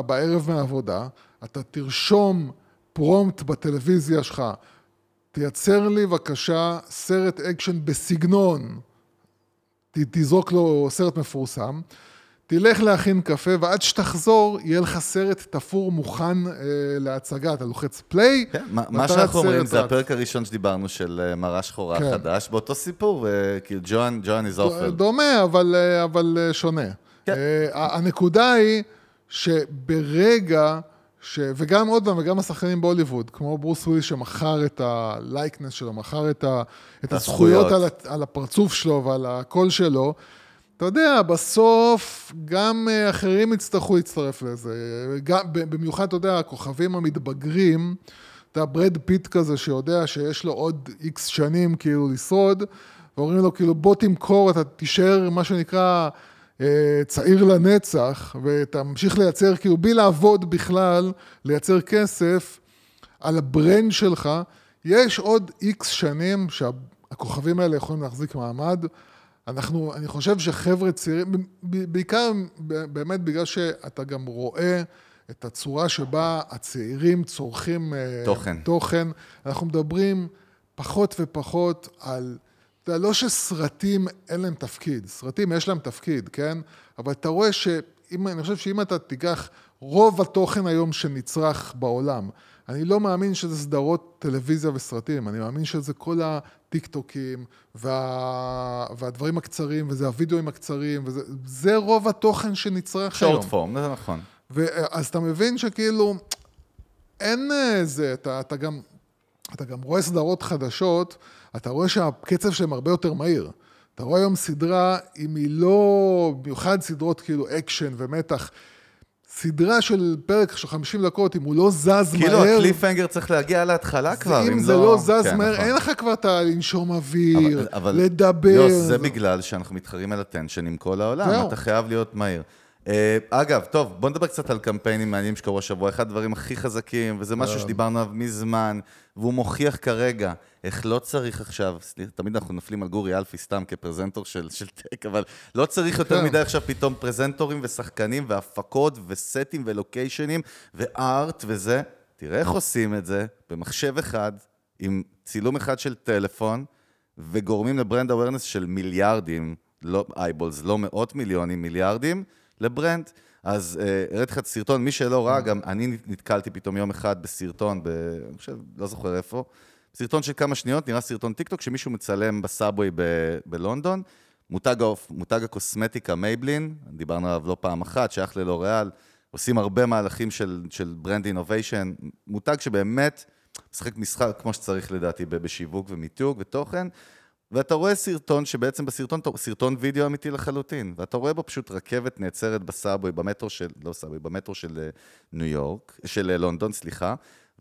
בערב מהעבודה, אתה תרשום prompt בטלוויזיה שלך, תייצר לי בבקשה סרט אקשן בסגנון, ת- תזרוק לו סרט מפורסם, תלך להכין קפה, ועד שתחזור, יהיה לך סרט תפור מוכן אה, להצגה. אתה לוחץ play,
כן, מה- מה
ואתה
שאנחנו אומרים זה. הפרק הראשון שדיברנו של אה, מראה שחורה
כן.
חדש, באותו סיפור, אה, כאילו ג'ואן, Joan Is Awful.
דומה, אבל, אה, אבל שונה.
כן.
אה, הנקודה היא שברגע, ש... וגם עוד פעם, וגם השחקנים בהוליווד, כמו ברוס וויליס שמכר את ה likeness שלו, מכר את, ה... את הזכויות
הזכויות.
על. על הפרצוף שלו ועל הקול שלו, אתה יודע, בסוף גם אה, אחרים יצטרכו להצטרף לזה. גם, במיוחד, אתה יודע, הכוכבים המתבגרים, אתה ברד פיט כזה שיודע שיש לו עוד איקס שנים כאילו לשרוד, ואומרים לו כאילו בוא תמכור, אתה תישאר מה שנקרא צעיר לנצח, ותמשיך לייצר כאילו בלי לעבוד בכלל, לייצר כסף על ה brand שלך, יש עוד איקס שנים שהכוכבים האלה יכולים להחזיק מעמד. אנחנו, אני חושב שחבר'ה צעירים, בעיקר באמת בגלל שאתה גם רואה את הצורה שבה הצעירים צורכים אה,
תוכן.
תוכן. אנחנו מדברים פחות ופחות על, אתה יודע, לא שסרטים אין להם תפקיד, סרטים יש להם תפקיד, כן? אבל אתה רואה שאם, אני חושב שאם אתה תיקח רוב התוכן היום שנצרך בעולם, אני לא מאמין שזה סדרות טלוויזיה וסרטים, אני מאמין שזה כל הטיקטוקים וה... והדברים הקצרים, וזה הווידאוים הקצרים, וזה זה רוב התוכן שנצרך היום.
שורט פורם, זה נכון.
ואז אתה מבין שכאילו, אין איזה, אתה, אתה גם, אתה גם רואה סדרות חדשות, אתה רואה שהקצב שלהם הרבה יותר מהיר. אתה רואה היום סדרה, אם היא לא, במיוחד סדרות כאילו אקשן ומתח, סדרה של פרק של 50 דקות, אם הוא לא זז
כאילו
מהר,
ה cliffhanger צריך להגיע להתחלה כבר,
אם זה לא זז
כן,
מהר,
נכון.
אין לך כבר את הלנשום אוויר,
אבל- אבל-
לדבר.
יוס, זה בגלל שאנחנו מתחרים על הטנשן עם כל העולם. אתה חייב להיות מהיר. אה, אגב, טוב, בוא נדבר קצת על קמפיינים מעניינים שקרו השבוע. אחד הדברים הכי חזקים, וזה משהו שדיברנו עליו מזמן, והוא מוכיח כרגע איך לא צריך עכשיו, סליחה, תמיד אנחנו נופלים על גורי אלפי סתם כפרזנטור של, של טק, אבל לא צריך יותר
כן.
מדי עכשיו פתאום פרזנטורים ושחקנים והפקות וסטים ולוקיישנים וארט וזה. תראה איך עושים את זה במחשב אחד, עם צילום אחד של טלפון, וגורמים ל brand awareness של מיליארדים, לא eyeballs, לא מאות מיליונים, מיליארדים, ל brand. אז אה, הראיתי לך את הסרטון, מי שלא ראה, גם אני נתקלתי פתאום יום אחד בסרטון, ב... אני חושב, לא זוכר איפה, סרטון של כמה שניות, נראה סרטון טיקטוק, שמישהו מצלם ב subway ב- בלונדון, מותג, מותג הקוסמטיקה מייבלין, דיברנו עליו לא פעם אחת, שייך ללוריאל, עושים הרבה מהלכים של, של brand innovation, מותג שבאמת משחק משחק כמו שצריך לדעתי בשיווק ומיתוג ותוכן, ואתה רואה סרטון שבעצם בסרטון, סרטון וידאו אמיתי לחלוטין, ואתה רואה בו פשוט רכבת נעצרת ב subway, במטרו של, לא subway, במטרו של אה, ניו יורק, של אה, לונדון, סליחה,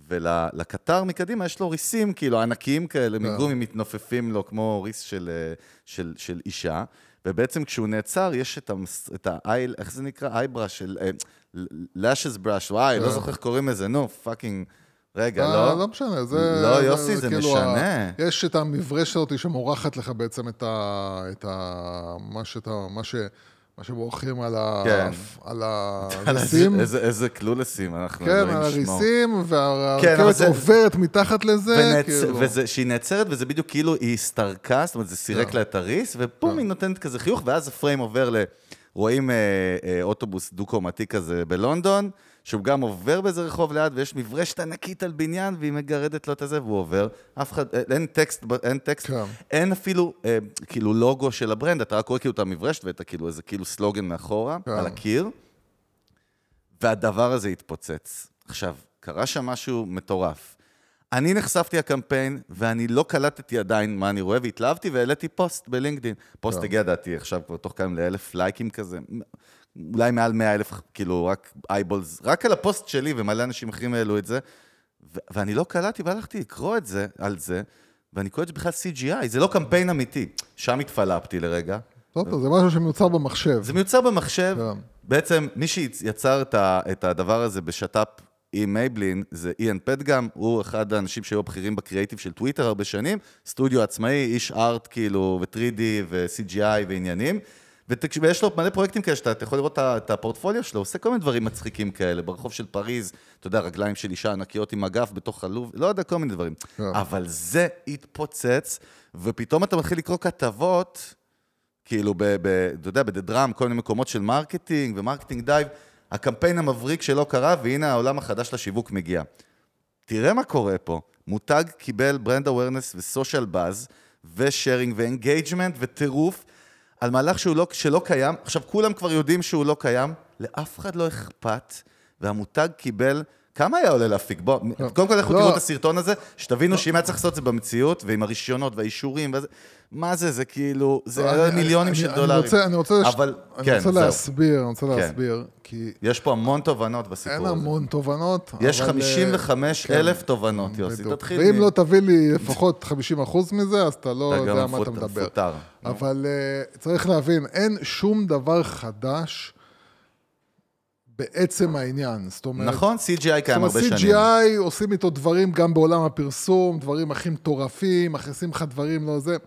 ולקטר מקדימה יש לו ריסים, כאילו, ענקיים כאלה, מגומי מתנופפים לו כמו ריס של, אה, של, של אישה, ובעצם כשהוא נעצר, יש את, המס, את האייל, איך זה נקרא? eyebrow של... lashes brush, וואי, לא. זוכר איך קוראים לזה, נו, fucking... רגע,
אה,
לא?
לא משנה, זה...
לא, יוסי, זה
כאילו
משנה.
ה- יש את המברשת הזאת שמורחת לך בעצם את ה... את ה... מה שאתה... מה ש... מה שמורחים על ה...
כן.
על הריסים.
איזה, איזה clueless ים, אנחנו
כן, על. הריסים,
כן,
והרכבת
זה-
עוברת מתחת לזה,
ונעצ...
כאילו.
וזה, שהיא נעצרת, וזה בדיוק כאילו היא הסתרקה, זאת אומרת, זה סירק
כן.
לה את הריס, ופום,
כן.
היא נותנת כזה חיוך, ואז הפריים עובר ל... רואים אה, אה, אוטובוס דו-קומתי כזה בלונדון, שהוא גם עובר באיזה רחוב ליד, ויש מברשת ענקית על בניין, והיא מגרדת לו את הזה, והוא עובר. אף אחד, אה, אין טקסט, אין טקסט,
כן.
אין אפילו אה, כאילו לוגו של ה brand, אתה רק רואה כאילו את המברשת ואת הכאילו איזה כאילו סלוגן מאחורה,
כן.
על הקיר. והדבר הזה התפוצץ. עכשיו, קרה שם משהו מטורף. אני נחשפתי לקמפיין, ואני לא קלטתי עדיין מה אני רואה, והתלהבתי והעליתי פוסט בלינקדאין. פוסט
טוב.
הגיע, דעתי, עכשיו כבר תוך כמה לאלף לייקים כזה, אולי מעל מאה אלף, כאילו, רק eyeballs, רק על הפוסט שלי, ומלא אנשים אחרים העלו את זה, ו- ואני לא קלטתי, והלכתי לקרוא את זה, על זה, ואני קורא את זה בכלל CGI, זה לא קמפיין אמיתי. שם התפלפתי לרגע.
טוב, טוב, זה משהו שמיוצר במחשב.
זה מיוצר במחשב.
כן.
בעצם, מי שיצר את, הדבר הזה בשת"פ עם מייבלין, זה איאן פטגם, הוא אחד האנשים שהיו בכירים בקריאיטיב של טוויטר הרבה שנים, סטודיו עצמאי, איש ארט כאילו, ו-3D ו-CGI ועניינים. ותקש- ויש לו מלא פרויקטים כאלה שאתה אתה יכול לראות את הפורטפוליו שלו, עושה כל מיני דברים מצחיקים כאלה, ברחוב של פריז, אתה יודע, רגליים של אישה ענקיות עם אגף בתוך הלוב, לא יודע, כל מיני דברים.
כן.
אבל זה התפוצץ, ופתאום אתה מתחיל לקרוא כתבות, כאילו, ב, ב, אתה יודע, ב The Drum, כל מיני מקומות של marketing ו Marketing Dive, הקמפיין המבריק שלא קרה, והנה העולם החדש לשיווק מגיע. תראה מה קורה פה. מותג קיבל brand awareness ו social buzz, ו sharing ו engagement וטירוף, על מהלך שהוא לא, שלא קיים. עכשיו, כולם כבר יודעים שהוא לא קיים, לאף אחד לא אכפת, והמותג קיבל... כמה היה עולה להפיק? בוא, קודם כל לכו
לא.
תראו את הסרטון הזה, שתבינו שאם היה צריך לעשות את זה במציאות, ועם הרישיונות והאישורים, וזה, מה זה, זה כאילו, זה
אני-
היה מיליונים
אני-
של
אני
דולרים.
רוצה- אני רוצה
אבל,
אני
כן,
רוצה. להסביר, אני רוצה
כן.
להסביר, כי
יש פה המון תובנות בסיפור
אין
הזה.
המון תובנות.
יש
אבל, אה,
55 אלף תובנות, יוסי,
בדיוק.
תתחיל.
ואם
מ-
לא תביא לי לפחות 50% מזה, אז אתה לא יודע מה אתה מדבר. אבל uh, צריך להבין, אין שום דבר חדש בעצם העניין. זאת אומרת,
נכון, CGI
זאת
קיים
אומרת,
הרבה שנים.
CGI עושים איתו דברים גם בעולם הפרסום, דברים הכי מטורפים, מכניסים לך דברים, לא זה.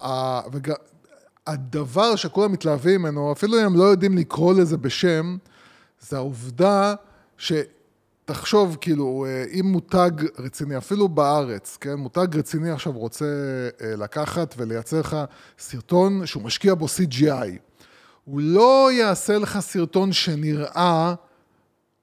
Uh, וג... הדבר שכולם מתלהבים ממנו, אפילו אם הם לא יודעים לקרוא לזה בשם, זה העובדה שתחשוב, כאילו, אה, אם מותג רציני, אפילו בארץ, כן, מותג רציני עכשיו רוצה אה, לקחת ולייצר לך סרטון שהוא משקיע בו CGI. הוא לא יעשה לך סרטון שנראה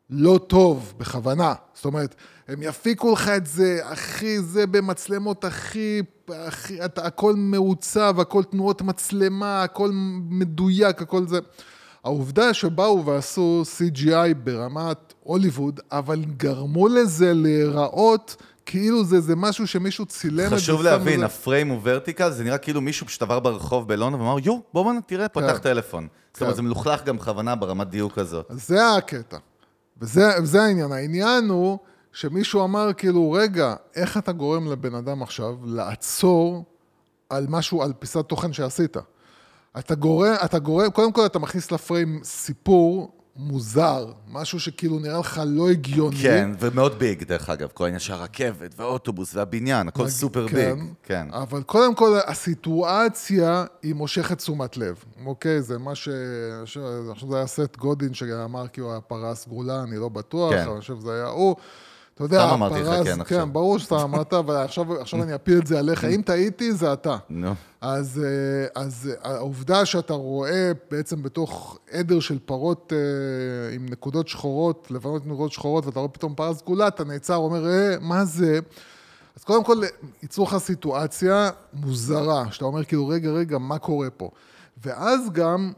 לא טוב, בכוונה. זאת אומרת, הם יפיקו לך את זה, הכי זה במצלמות הכי, הכי אתה, הכל מעוצב, הכל תנועות מצלמה, הכל מדויק, הכל זה. העובדה שבאו ועשו CGI ברמת הוליווד, אבל גרמו לזה להיראות כאילו זה, זה משהו שמישהו צילם את זה.
חשוב להבין, הפריים הוא ורטיקל, זה נראה כאילו מישהו פשוט עבר ברחוב בלונדון ואמר, יו, בוא בוא תראה, פתח
כן.
טלפון. זאת אומרת,
כן.
זה מלוכלך גם בכוונה ברמת דיוק הזאת.
זה הקטע. וזה, וזה העניין. העניין הוא שמישהו אמר, כאילו, רגע, איך אתה גורם לבן אדם עכשיו לעצור על משהו, על פיסת תוכן שעשית? אתה גורם, אתה גורם, קודם כל אתה מכניס לפריים סיפור מוזר, משהו שכאילו נראה לך לא הגיוני.
כן, ומאוד ביג, דרך אגב, כל העניין של הרכבת והאוטובוס והבניין, הכל סופר
כן,
ביג. כן.
אבל קודם כל, הסיטואציה היא מושכת תשומת לב, אוקיי? זה מה ש... אני חושב שזה היה סט גודין שאמר כאילו הפרה הסגולה, אני לא בטוח,
כן.
אבל אני חושב שזה היה הוא. אתה יודע,
סתם אמרתי לך כן עכשיו.
כן, ברור שאתה אמרת, אבל עכשיו, אני אפיל את זה עליך. אם טעיתי, זה אתה.
נו.
אז, אה, אז אה, העובדה שאתה רואה בעצם בתוך עדר של פרות אה, עם נקודות שחורות, לבנות נקודות שחורות, ואתה רואה פתאום פרה סגולה, אתה נעצר, אומר, אה, מה זה? אז קודם כל, ייצרו לך סיטואציה מוזרה, שאתה אומר כאילו, רגע, רגע, מה קורה פה? ואז גם.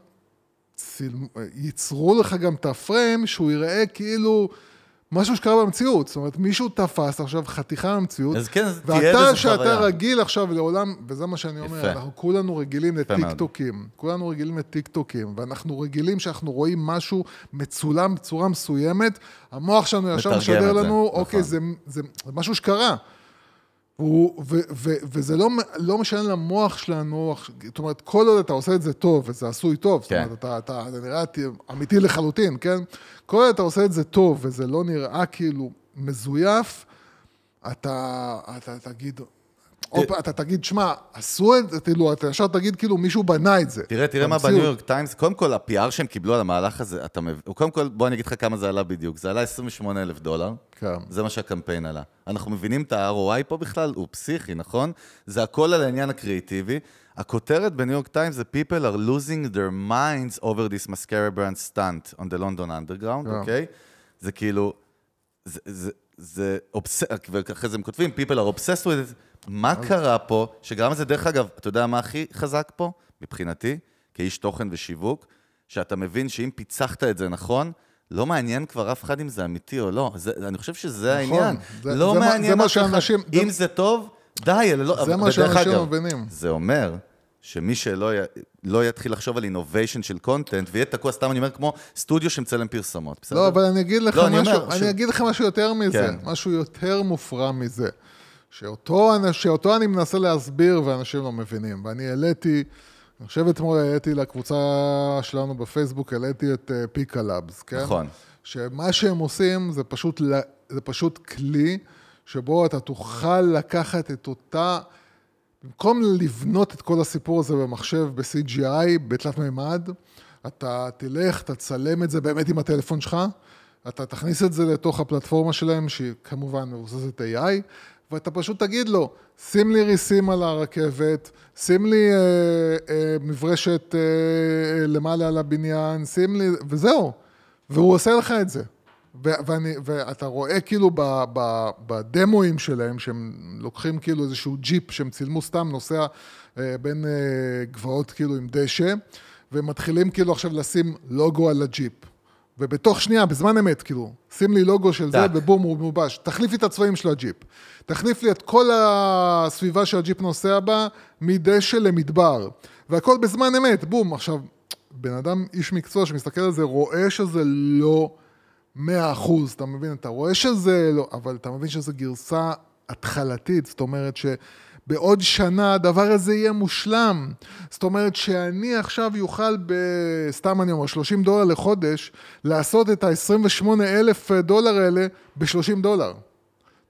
ייצרו לך גם את הפריים שהוא יראה כאילו משהו שקרה במציאות. זאת אומרת, מישהו תפס עכשיו חתיכה מהמציאות,
אז כן, תהיה בזה
ואתה, שאתה
חוויה.
רגיל עכשיו לעולם, וזה מה שאני אומר,
יפה.
אנחנו כולנו רגילים. לטיקטוקים. כולנו רגילים לטיקטוקים, ואנחנו רגילים שאנחנו רואים משהו מצולם בצורה מסוימת, המוח שלנו ישר משדר לנו,
נכון.
אוקיי, זה, זה, זה משהו שקרה. הוא, ו, ו, וזה לא, לא משנה למוח שלנו, זאת אומרת, כל עוד אתה עושה את זה טוב, וזה עשוי טוב,
כן.
זאת אומרת, אתה, אתה, זה נראה אמיתי לחלוטין, כן? כל עוד אתה עושה את זה טוב, וזה לא נראה כאילו מזויף, אתה, אתה תגיד, אופ, אתה תגיד, שמע, עשו את זה, כאילו, אתה ישר תגיד, כאילו, מישהו בנה את זה.
תראה, תראה מה. בניו יורק טיימס, קודם כל, ה-PR שהם קיבלו על המהלך הזה, אתה מבין, קודם כל, בוא אני אגיד לך כמה זה עלה בדיוק. זה עלה 28 אלף דולר,
כן.
זה מה שהקמפיין עלה. אנחנו מבינים את ה-ROI פה בכלל, הוא פסיכי, נכון? זה הכל על העניין הקריאיטיבי. הכותרת בניו יורק טיימס זה People are losing their minds over this mascara brand stunt on the London Underground. אוקיי? זה כאילו, זה, זה, זה אובס... ואחרי זה הם כותבים, people are obsessed with it. מה קרה פה, שגרם לזה, דרך אגב, אתה יודע מה הכי חזק פה, מבחינתי, כאיש תוכן ושיווק, שאתה מבין שאם פיצחת את זה נכון, לא מעניין כבר אף אחד אם זה אמיתי או לא. זה, אני חושב שזה העניין.
זה-
לא
זה מה-
מעניין
זה מה
אף אחד. אם זה טוב, די, לא...
זה מה שאנשים מבינים.
זה אומר שמי שלא י... לא יתחיל לחשוב על אינוביישן של קונטנט, ויהיה תקוע, סתם אני אומר, כמו סטודיו שמצלם פרסומות, בסדר?
לא, אבל אני אגיד לך
לא, אני
משהו, אני
ש-
אגיד לך משהו יותר מזה,
כן.
משהו יותר מופרע מזה. שאותו, שאותו אני מנסה להסביר ואנשים לא מבינים. ואני העליתי, אני חושב אתמול העליתי לקבוצה שלנו בפייסבוק, העליתי את uh, פיקה לאבס, כן?
נכון.
שמה שהם עושים זה פשוט, זה פשוט כלי שבו אתה תוכל לקחת את אותה... במקום לבנות את כל הסיפור הזה במחשב ב-CGI, בתלת מימד, אתה תלך, תצלם את זה באמת עם הטלפון שלך, אתה תכניס את זה לתוך הפלטפורמה שלהם, שהיא כמובן מבוססת AI, ואתה פשוט תגיד לו, שים לי ריסים על הרכבת, שים לי אה, אה, מברשת אה, למעלה על הבניין, שים לי... וזהו. והוא עושה לך את זה. ו- ואני, ואתה רואה כאילו ב- ב- בדמואים שלהם, שהם לוקחים כאילו איזשהו ג'יפ שהם צילמו סתם נוסע אה, בין אה, גבעות כאילו עם דשא, ומתחילים כאילו עכשיו לשים לוגו על הג'יפ. ובתוך שנייה, בזמן אמת, כאילו, שים לי לוגו של זה. ובום, הוא מובש. תחליף לי את הצבעים של הג'יפ. תחליף לי את כל הסביבה שהג'יפ נוסע בה, מדשא למדבר. והכל בזמן אמת, בום. עכשיו, בן אדם, איש מקצוע שמסתכל על זה, רואה שזה לא מאה אחוז, אתה מבין? אתה רואה שזה לא, אבל אתה מבין שזו גרסה התחלתית, זאת אומרת שבעוד שנה הדבר הזה יהיה מושלם. זאת אומרת שאני עכשיו יוכל ב... סתם אני אומר, 30 דולר לחודש, לעשות את ה-28 אלף דולר האלה ב-30 דולר.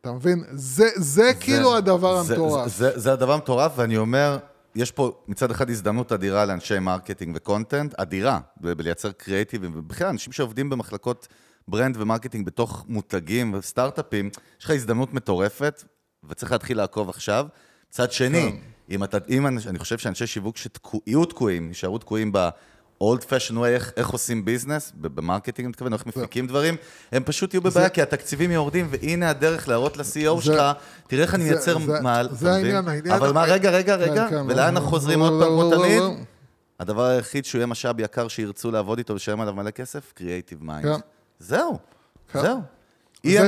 אתה מבין? זה, זה, זה כאילו הדבר
זה-
המטורף.
זה, זה, זה הדבר המטורף, ואני אומר, יש פה מצד אחד הזדמנות אדירה לאנשי marketing ו content, אדירה, בלייצר קריאיטיב, ובכלל, אנשים שעובדים במחלקות brand ו marketing בתוך מותגים וסטארט-אפים, יש לך הזדמנות מטורפת, וצריך להתחיל לעקוב עכשיו. מצד שני, אם אתה, אם אני, אני חושב שאנשי שיווק שיהיו תקועים, יישארו תקועים ב-old fashion way, איך, איך עושים business, ב- ב marketing אני מתכוון, איך מפיקים דברים, הם פשוט יהיו בבעיה, כי התקציבים יורדים, והנה הדרך להראות ל-CEO שלך, תראה איך אני
זה-
מייצר
זה-
מעל,
זה? העניין, העניין-
אבל מה, רגע, רגע,
כן,
רגע,
כן,
ולאן
לא,
אנחנו חוזרים עוד פעם כמו
לא, לא,
תמיד?
לא.
הדבר היחיד שהוא יהיה משאב יקר שירצו לעבוד איתו ולשלם עליו מלא כסף, Creative Minds.
כן.
זהו,
כן.
זהו. איאן-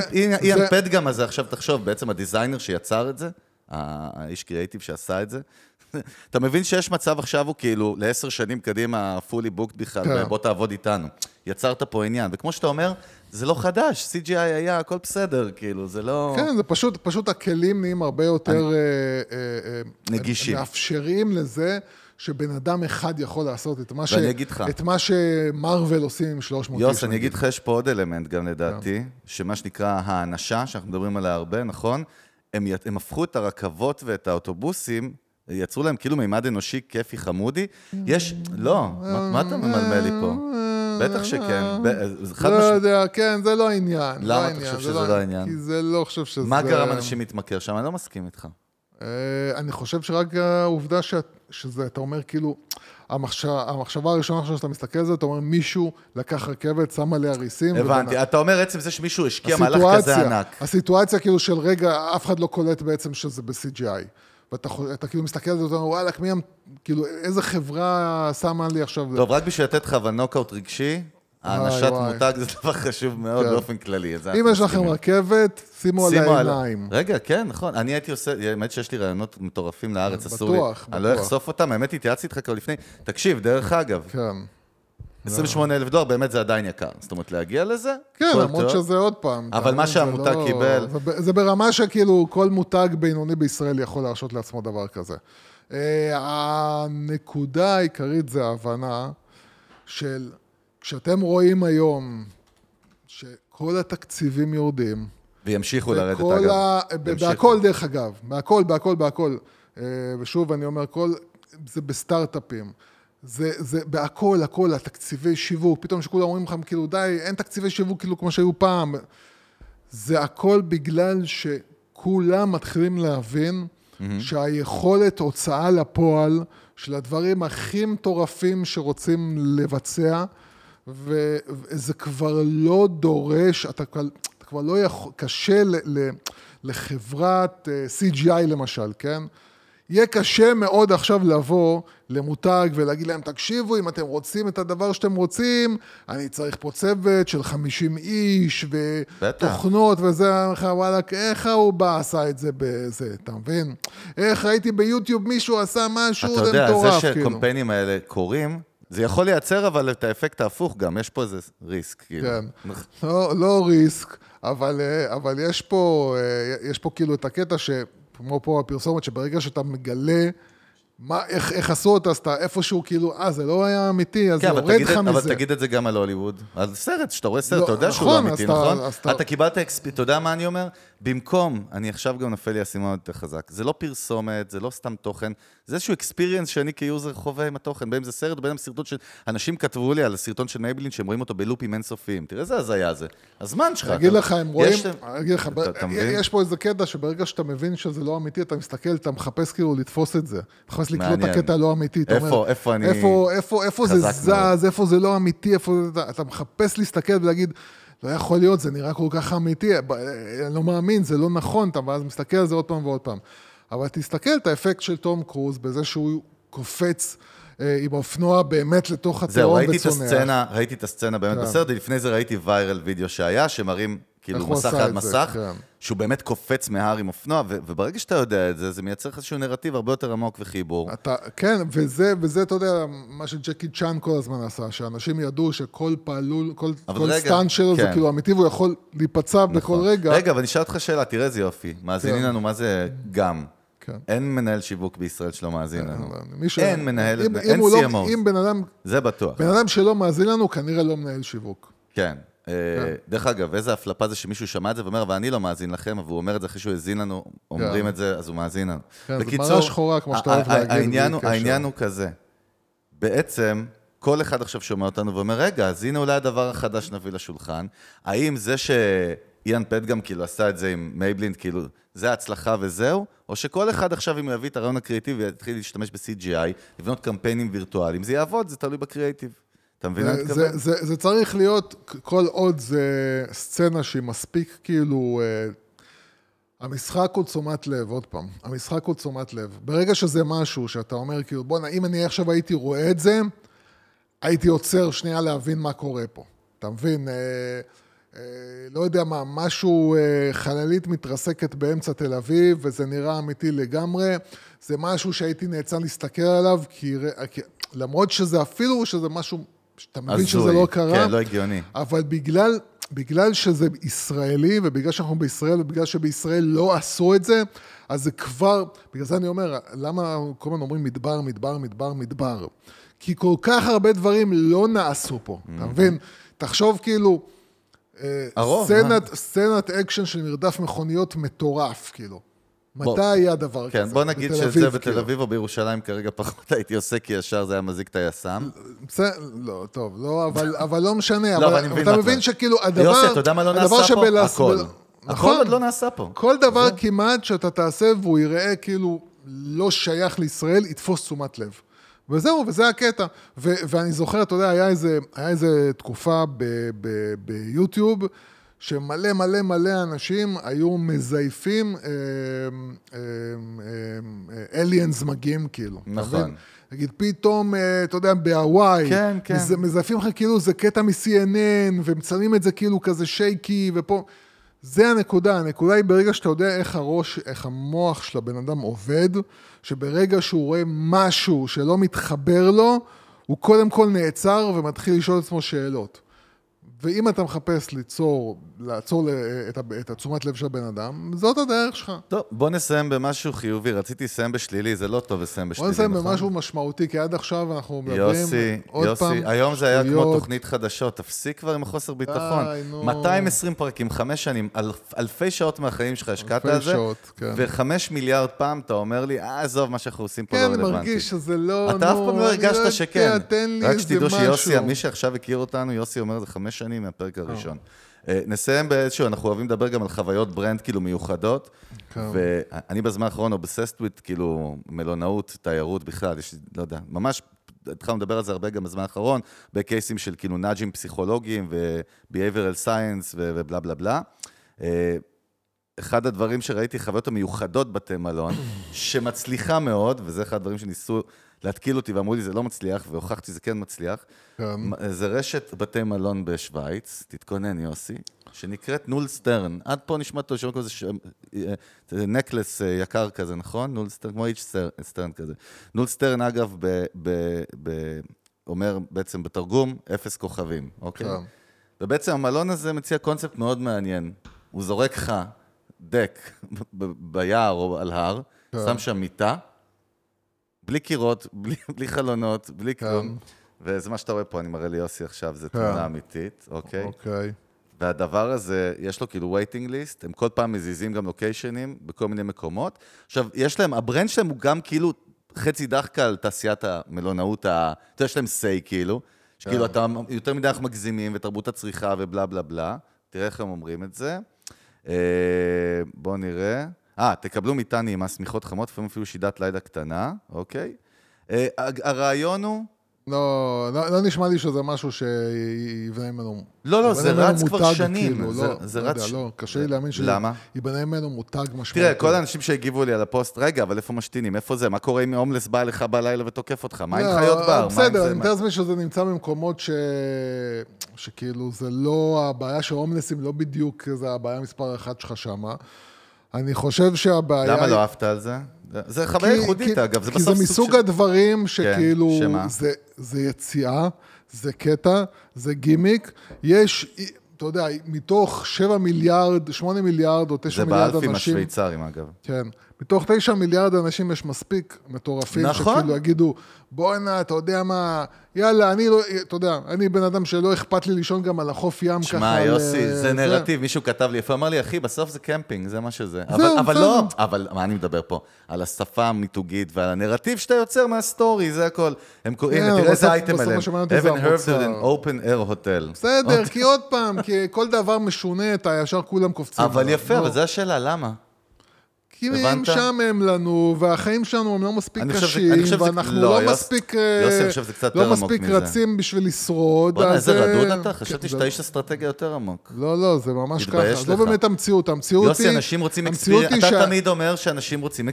זה-
פטגם הזה, עכשיו תחשוב, בעצם הדיזיינר שיצר את זה, האיש קריאיטיב שעשה את זה, אתה מבין שיש מצב עכשיו הוא כאילו לעשר שנים קדימה, fully booked בכלל,
כן.
בוא תעבוד איתנו. יצרת פה עניין, וכמו שאתה אומר, זה לא חדש, CGI היה, הכל בסדר, כאילו, זה לא...
כן, זה פשוט, פשוט הכלים נהיים הרבה יותר... אה, אה, אה,
נגישים.
מאפשרים לזה שבן אדם אחד יכול לעשות את מה, ש...
ואני אגיד לך.
את מה שמרוויל עושים עם 300 איש.
יוס, אני. אגיד לך, יש פה עוד אלמנט גם לדעתי, שמה שנקרא האנשה, שאנחנו מדברים עליה הרבה, נכון? הם, הם הפכו את הרכבות ואת האוטובוסים, יצרו להם כאילו מימד אנושי, כיפי, חמודי. יש, לא, מה, מה אתה ממלמל לי פה? בטח שכן, חד
לא. יודע, כן, זה לא העניין.
למה
לא
אתה חושב
זה
שזה לא העניין?
כי זה לא חושב שזה...
מה גרם אנשים להתמכר שם? אני לא מסכים איתך.
אה, אני חושב שרק העובדה שאת, שזה, אתה אומר כאילו, המחשבה, המחשבה הראשונה שלך שאתה מסתכל על זה, אתה אומר מישהו לקח רכבת, שם עליה ריסים.
הבנתי,
ובנה-
אתה אומר עצם זה שמישהו השקיע מהלך כזה ענק.
הסיטואציה כאילו של רגע, אף אחד לא קולט בעצם שזה ב-CGI. ואתה אתה כאילו מסתכל על זה, ואתה אומר, וואלה, מי, כאילו, איזה חברה שמה לי עכשיו...
טוב, רק בשביל לתת לך אבל נוקאוט רגשי, האנשת. מותג זה דבר חשוב מאוד
כן.
באופן כללי.
אם יש לכם. רכבת, שימו עליה
על-
עיניים.
רגע, כן, נכון. אני הייתי עושה, האמת שיש לי רעיונות מטורפים לארץ, אסור לי.
בטוח,
אני לא
בטוח.
אחשוף אותם, האמת התייעצתי איתך כבר לפני. תקשיב, דרך אגב,
כן.
28 אלף דולר, באמת זה עדיין יקר. זאת אומרת, להגיע לזה,
כן, למרות. שזה עוד פעם.
אבל מה שהמותג
לא-
קיבל-
זה ברמה שכאילו כל מותג בינוני בישראל יכול להרשות לעצמו דבר כזה. אה, הנקודה העיקרית זה ההבנה של כשאתם רואים היום שכל התקציבים יורדים,
וימשיכו לרדת, אגב.
ה...
ימשיכו.
בהכל דרך אגב, בהכל, בהכל, בהכל. אה, ושוב, אני אומר, כל... זה בסטארט-אפים. זה, זה בהכל, הכל, התקציבי שיווק, פתאום שכולם אומרים לך, כאילו, די, אין תקציבי שיווק כאילו כמו שהיו פעם. זה הכל בגלל שכולם מתחילים להבין שהיכולת הוצאה לפועל של הדברים הכי מטורפים שרוצים לבצע, וזה כבר לא דורש, אתה כבר, אתה כבר לא יכול, קשה ל, ל, לחברת אה, CGI למשל, כן? יהיה קשה מאוד עכשיו לבוא למותג ולהגיד להם, תקשיבו, אם אתם רוצים את הדבר שאתם רוצים, אני צריך פה צוות של 50 איש, ותוכנות וזה, אני אומר לך, וואלכ, איך ההוא בא, עשה את זה בזה, אתה מבין? איך ראיתי ביוטיוב מישהו עשה משהו,
אתה
זה
יודע, זה
מטורף, כאילו.
האלה קורים, זה יכול לייצר אבל את האפקט ההפוך גם, יש פה איזה ריסק, כאילו.
כן. לא, לא ריסק, אבל, אה, אבל יש, פה, אה, יש פה כאילו את הקטע שכמו פה הפרסומת, שברגע שאתה מגלה מה, איך, איך עשו אותה, אז אתה איפשהו כאילו, אה, זה לא היה אמיתי, אז
כן,
זה יורד לך
את, אבל
מזה.
תגיד את זה גם על הוליווד. על סרט, כשאתה רואה סרט,
לא,
אתה יודע שהוא לא
נכון,
אמיתי,
אתה-
נכון?
אתה-
אתה קיבלת, exp- אתה יודע מה אני אומר? במקום, אני עכשיו גם נופל לי האסימון יותר חזק. זה לא פרסומת, זה לא סתם תוכן, זה איזשהו experience שאני כ user חווה עם התוכן, בין אם זה סרט ובין אם סרטון של... אנשים כתבו לי על הסרטון של מייבלין שהם רואים אותו בלופים אינסופיים. תראה איזה הזיה זה. הזמן שלך.
אגיד לך, הם רואים, אגיד לך? יש פה איזה קטע שברגע שאתה מבין שזה לא אמיתי, אתה מסתכל, אתה מחפש כאילו לתפוס את זה. מחפש לקלוט את. הקטע הלא אמיתי.
איפה- איפה אני
איפה, זה. זז, איפה זה לא אמיתי, איפה אתה מחפש להסתכל ולהגיד, לא יכול להיות, זה נראה כל כך אמיתי, ב- אני לא מאמין, זה לא נכון, אתה ואז מסתכל על זה עוד פעם ועוד פעם. אבל תסתכל את האפקט של תום קרוז בזה שהוא קופץ אה, עם האופנוע באמת לתוך
זהו,
התהום
ראיתי את
וצונח.
הסצנה, ראיתי את הסצנה באמת
כן.
בסרט, ולפני זה ראיתי ויירל וידאו שהיה, שמראים כאילו מסך
זה,
מסך,
כן.
שהוא באמת קופץ מההר עם אופנוע, ו- וברגע שאתה יודע את זה, זה מייצר לך איזשהו נרטיב הרבה יותר עמוק וחיבור.
אתה, כן, וזה, וזה, אתה יודע, מה שג'קי צ'אן כל הזמן עשה, שאנשים ידעו שכל פעלול, כל, כל
רגע,
סטאנט שלו זה
כן.
כאילו אמיתי, והוא יכול להיפצע בכל
נכון.
רגע.
רגע, אבל אני אשאל אותך שאלה, תראה איזה יופי. מאזינים
כן.
לנו, מה זה גם?
כן.
אין מנהל שיווק בישראל שלא מאזין לנו.
ש-
אין מנהל,
אם,
אין
אם הוא לא,
CMO.
אם בן אדם,
זה בטוח.
בן אדם שלא מאזין לנו, כנראה לא מנהל שיווק.
כן. אה,
כן.
דרך אגב, איזה הפלפה זה שמישהו שמע את זה ואומר, ואני לא מאזין לכם, אבל הוא אומר את זה אחרי שהוא האזין לנו, אומרים
כן.
את זה, אז הוא מאזין לנו.
כן,
בקיצור,
מראה שחורה, כמו שאתה אוהב להגיד,
העניין הוא- כזה, בעצם, כל אחד עכשיו שומע אותנו ואומר, רגע, אז הנה אולי הדבר החדש שנביא לשולחן. האם זה שאיאן פדג'ם כאילו עשה את זה עם מייבלין, כאילו, זה הצלחה וזהו? או שכל אחד עכשיו, אם הוא יביא את הרעיון הקריאטיבי ויתחיל להשתמש ב-CGI, לבנות קמפיינים וירטואליים, זה יעבוד, זה תלוי בקריאטיב. אתה מבין מה אני
זה,
מתכוון?
זה, זה, זה צריך להיות, כל עוד זה סצנה שהיא מספיק כאילו... אה, המשחק הוא תשומת לב, עוד פעם. המשחק הוא תשומת לב. ברגע שזה משהו שאתה אומר, כאילו, בואנה, אם אני עכשיו הייתי רואה את זה, הייתי עוצר שנייה להבין מה קורה פה. אתה מבין? אה, אה, לא יודע מה, משהו, אה, חללית מתרסקת באמצע תל אביב, וזה נראה אמיתי לגמרי. זה משהו שהייתי נעצר להסתכל עליו, כי, כי למרות שזה אפילו שזה משהו, שאתה מבין שזה
הזוי.
לא קרה.
כן, לא הגיוני.
אבל בגלל, בגלל שזה ישראלי, ובגלל שאנחנו בישראל, ובגלל שבישראל לא עשו את זה, אז זה כבר, בגלל זה אני אומר, למה כל הזמן אומרים מדבר, מדבר, מדבר, מדבר? כי כל כך הרבה דברים לא נעשו פה, אתה מבין? תחשוב כאילו, אה,
הרוב,
סצנת, סצנת אקשן של מרדף מכוניות מטורף, כאילו.
בוא.
מתי היה דבר
כן,
כזה?
בוא נגיד
בתל
שזה
אביב,
בתל
כאילו.
אביב או בירושלים כרגע פחות הייתי עושה, כי ישר זה היה מזיק את היס"מ.
בסדר, לא, טוב, לא, אבל, אבל לא משנה,
לא, אבל אני מבין
אתה
מה
מבין
אתה-
שכאילו הדבר...
יוסי, אתה יודע מה לא נעשה פה? הכל. הכל
נכון.
עוד לא נעשה פה.
כל דבר כמעט שאתה תעשה והוא יראה כאילו לא שייך לישראל, יתפוס תשומת לב. וזהו, וזה הקטע. ו- ואני זוכר, אתה יודע, היה איזה, היה איזה תקופה ב- ב- ביוטיוב, שמלא מלא מלא אנשים היו מזייפים אליאנס מגיעים כאילו.
נכון.
נגיד פתאום, אה, אתה יודע, בהוואי,
כן, כן.
מז- מזייפים לך כאילו זה קטע מ-CNN, ומצלמים את זה כאילו כזה שייקי, ופה... זה הנקודה, הנקודה היא ברגע שאתה יודע איך הראש, איך המוח של הבן אדם עובד, שברגע שהוא רואה משהו שלא מתחבר לו, הוא קודם כל נעצר ומתחיל לשאול את עצמו שאלות. ואם אתה מחפש ליצור, לעצור את, התשומת לב של הבן אדם, זאת הדרך שלך.
טוב, בוא נסיים במשהו חיובי. רציתי לסיים בשלילי, זה לא טוב לסיים
בוא
בשלילי,
נסיים
נכון?
במשהו משמעותי, כי עד עכשיו אנחנו מדברים
יוסי,
עוד
יוסי,
פעם
היום זה היה כמו. תוכנית חדשות, תפסיק כבר עם החוסר ביטחון.
די, נו.
220 פרקים, חמש שנים, אלף, אלפי שעות מהחיים שלך השקעת
אלפי
על זה,
שעות, כן.
וחמש מיליארד פעם אתה אומר לי, אה, עזוב, מה שאנחנו עושים פה
כן,
לא
אני
רלוונטי.
מרגיש שזה לא...
אתה אף פעם לא
אני
הרגשת
יודע,
שכן.
תן לי
רק
איזה
שתדעו שיוסי,
משהו.
מי שעכשיו הכיר אותנו, יוסי אומר זה חמש שנים מהפרק הראשון. אה, נסיים באיזשהו, אנחנו אוהבים לדבר גם על חוויות brand כאילו מיוחדות,
כן.
ואני בזמן האחרון obsessed with, כאילו מלונאות, תיירות בכלל, יש, לי, לא יודע, ממש, התחלנו לדבר על זה הרבה גם בזמן האחרון, ב cases ים של כאילו nudge ים פסיכולוגיים ו-behavioral science ובלה בלה בלה. אה, אחד הדברים שראיתי, חוויות המיוחדות בתי מלון, שמצליחה מאוד, וזה אחד הדברים שניסו להתקיל אותי ואמרו לי, זה לא מצליח, והוכחתי שזה כן מצליח.
כן.
זה רשת בתי מלון בשוויץ, תתכונן יוסי, שנקראת נול סטרן. עד פה נשמע טוב, שמע כזה שם, אה, זה נקלס אה, יקר כזה, נכון? נול סטרן, כמו אייץ' שטרן כזה. נול סטרן, אגב, ב, ב, ב, אומר בעצם בתרגום, אפס כוכבים, אוקיי?
כן.
ובעצם המלון הזה מציע קונספט מאוד מעניין. הוא זורק לך דק ביער או על הר,
כן.
שם שם מיטה, בלי קירות, בלי, בלי חלונות, בלי כלום. וזה מה שאתה רואה פה, אני מראה ליוסי עכשיו, זו תמונה אמיתית, אוקיי?
אוקיי.
והדבר הזה, יש לו כאילו waiting list, הם כל פעם מזיזים גם לוקיישנים בכל מיני מקומות. עכשיו, יש להם, הברנד שלהם הוא גם כאילו חצי דחקה על תעשיית המלונאות, ה... אתה יודע, יש להם say כאילו, שכאילו אתה יותר מדי אנחנו מגזימים, ותרבות הצריכה ובלה בלה בלה. תראה איך הם אומרים את זה. אה, בואו נראה. אה, תקבלו מיטה נעימה, שמיכות חמות, לפעמים אפילו שידת לילה קטנה, אוקיי? אה, הרעיון הוא...
לא, לא, לא נשמע לי שזה משהו שיבנה ממנו...
לא, לא, זה רץ כבר שנים.
כאילו,
זה-
לא,
זה
לא
רץ
יודע,
ש-
לא, קשה לי להאמין? שיבנה ממנו מותג משמעותי.
תראה, כל האנשים שהגיבו לי על הפוסט, רגע, אבל איפה משתינים? איפה זה? מה קורה אם הומלס בא אליך בלילה ותוקף אותך? מה עם
לא,
חיות בר?
בסדר? אני מתאר לעצמי שזה נמצא במקומות ש... שכאילו זה לא הבעיה של הומלסים, לא בדיוק זה הבעיה מספר אחת שלך שמה. אני חושב שהבעיה...
למה
היא-
לא אהבת על זה? זה- זה חוויה
כי-
ייחודית,
כי-
אגב, זה
כי
בסוף
זה
סוג
מסוג
של...
הדברים שכאילו,
שמה?
זה, זה יציאה, זה קטע, זה גימיק. יש, אתה יודע, מתוך 7 מיליארד, 8 מיליארד או 9
זה
מיליארד
באלפים
אנשים,
השוויצרים, אגב.
כן, מתוך תשע מיליארד אנשים יש מספיק מטורפים,
נכון.
שכאילו יגידו, בואנה, אתה יודע מה, יאללה, אני לא, אתה יודע, אני בן אדם שלא אכפת לי לישון גם על החוף ים ככה.
שמע, יוסי,
אה,
זה נרטיב, מישהו כתב לי יפה, אמר לי, אחי, בסוף זה קמפינג, זה מה שזה. אבל-
זהו,
אבל
בסדר.
לא, אבל מה אני מדבר פה? על השפה המיתוגית ועל הנרטיב שאתה יוצר מה־story, זה הכל. הם קוראים,
כן,
הנה,
אבל
תראה איזה אייטם עליהם.
מה שמעניין אותי זה
Haven't heard of
המוצר.
an open air hotel.
בסדר, כי עוד פעם, כי כל דבר משונה, אתה ישר כולם קופצים.
אבל. יפה,
לא.
אבל זו השאלה, למה?
כי הם
הבנת?
משעמם לנו, והחיים שלנו הם לא מספיק
ש-
קשים,
שזה-
ואנחנו
לא,
לא
יוס-
מספיק... אה,
יוסי, חושב קצת
לא מספיק. רצים בשביל לשרוד.
בוא'נה,
אז,
איזה
אה,
רדוד אתה,
כן,
חשבתי שאתה איש אסטרטגיה יותר עמוק.
לא, לא, זה ממש ככה. זו
לך.
באמת המציאות. המציאות היא...
יוסי, אנשים רוצים
היא
אתה תמיד אומר שאנשים רוצים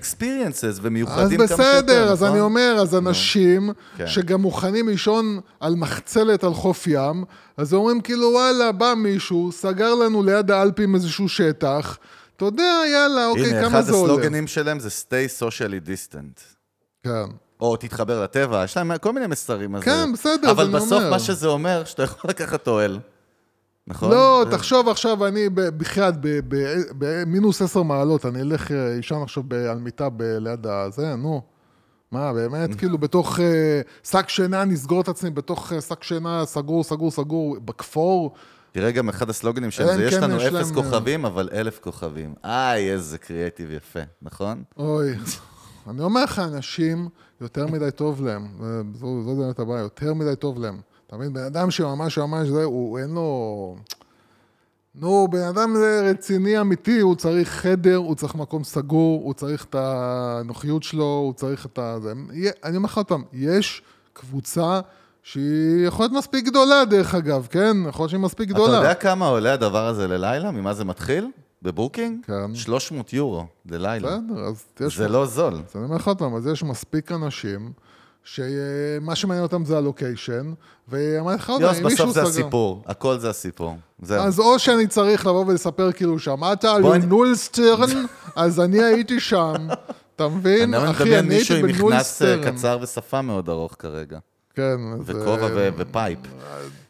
אז
ומיוחדים כמה שיותר,
בסדר, אז
נכון?
אני אומר, אז אנשים
כן.
שגם מוכנים לישון על מחצלת על חוף ים, אז אומרים כאילו, וואלה, בא מישהו, סגר לנו ליד האלפים איזשהו שטח, אתה יודע, יאללה, אוקיי,
הנה,
כמה
אחד
זה עולה?
הסלוגנים שלהם זה stay socially distant.
כן.
או תתחבר לטבע, יש להם כל מיני מסרים.
כן,
זה-
בסדר, אז
אבל בסוף
אומר.
מה שזה אומר, שאתה יכול לקחת אוהל. נכון?
לא,
זה-
תחשוב עכשיו, אני בחייאת, במינוס עשר מעלות, אני אלך אה, אישן עכשיו על מיטה ליד הזה, נו. מה, באמת? כאילו, בתוך אה, שק שינה, נסגור את עצמי בתוך אה, שק שינה, סגור, סגור, סגור, בכפור.
תראה גם אחד הסלוגנים שלהם, זה יש
כן
לנו
יש
אפס
להם,
כוכבים, אבל אלף כוכבים. איי, איזה קריאטיב יפה, נכון?
אוי, אני אומר לך, אנשים, יותר מדי טוב להם. זו, זו באמת הבעיה, יותר מדי טוב להם. אתה מבין? בן אדם שממש ממש זה, הוא אין לו... נו, בן אדם רציני אמיתי, הוא צריך חדר, הוא צריך מקום סגור, הוא צריך את הנוחיות שלו, הוא צריך את ה... אני אומר לך עוד פעם, יש קבוצה שהיא יכול להיות מספיק גדולה, דרך אגב, כן? יכול להיות שהיא מספיק
אתה
גדולה.
יודע כמה עולה הדבר הזה ללילה? ממה זה מתחיל? בבוקינג?
כן.
300 יורו ללילה.
בסדר, אז יש...
זה לא זול.
אז אני אומר לך עוד פעם, אז יש מספיק אנשים שמה שמעניין אותם זה ה location, ואמרתי לך עוד
יוס,
אם מישהו
בסוף זה
סגר...
הסיפור. הכל זה הסיפור. זהו.
אז או שאני צריך לבוא ולספר כאילו, שמעת על
אני-
Null Stern? אז אני הייתי שם, אתה מבין?
אני
אחי,
מדמיין
אני
מישהו
הייתי
עם מכנס אה,
ב Null Stern.
קצר ושפה מאוד ארוך כרגע.
כן.
וכובע
אה,
ו- ו pipe.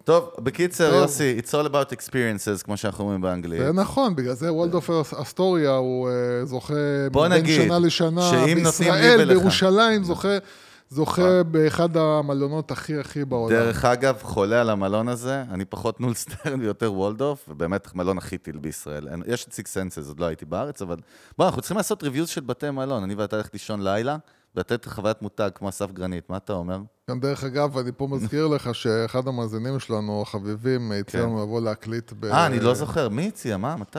טוב, בקיצר. יוסי, it's all about experiences, כמו שאנחנו אומרים באנגלית.
זה נכון, בגלל זה וולדורף אסטוריה הוא אה, זוכה בין שנה לשנה,
שאם
בישראל. בירושלים, זוכה, זוכה באחד המלונות הכי הכי בעולם.
דרך אגב, חולה על המלון הזה, אני פחות Null Stern ויותר וולדורף, ובאמת המלון הכי טיל בישראל. יש את סיקס סנסס, עוד לא הייתי בארץ, אבל... בוא, אנחנו צריכים לעשות reviews של בתי מלון. אני ואתה הולך לישון לילה, ולתת חוויית מותג כמו אסף גרנית, מה אתה אומר?
גם דרך אגב, אני פה מזכיר לך שאחד המאזינים שלנו, החביבים, הציע
כן.
לנו לבוא להקליט ב...
אה, אני לא זוכר, מי הציע? מה? מתי?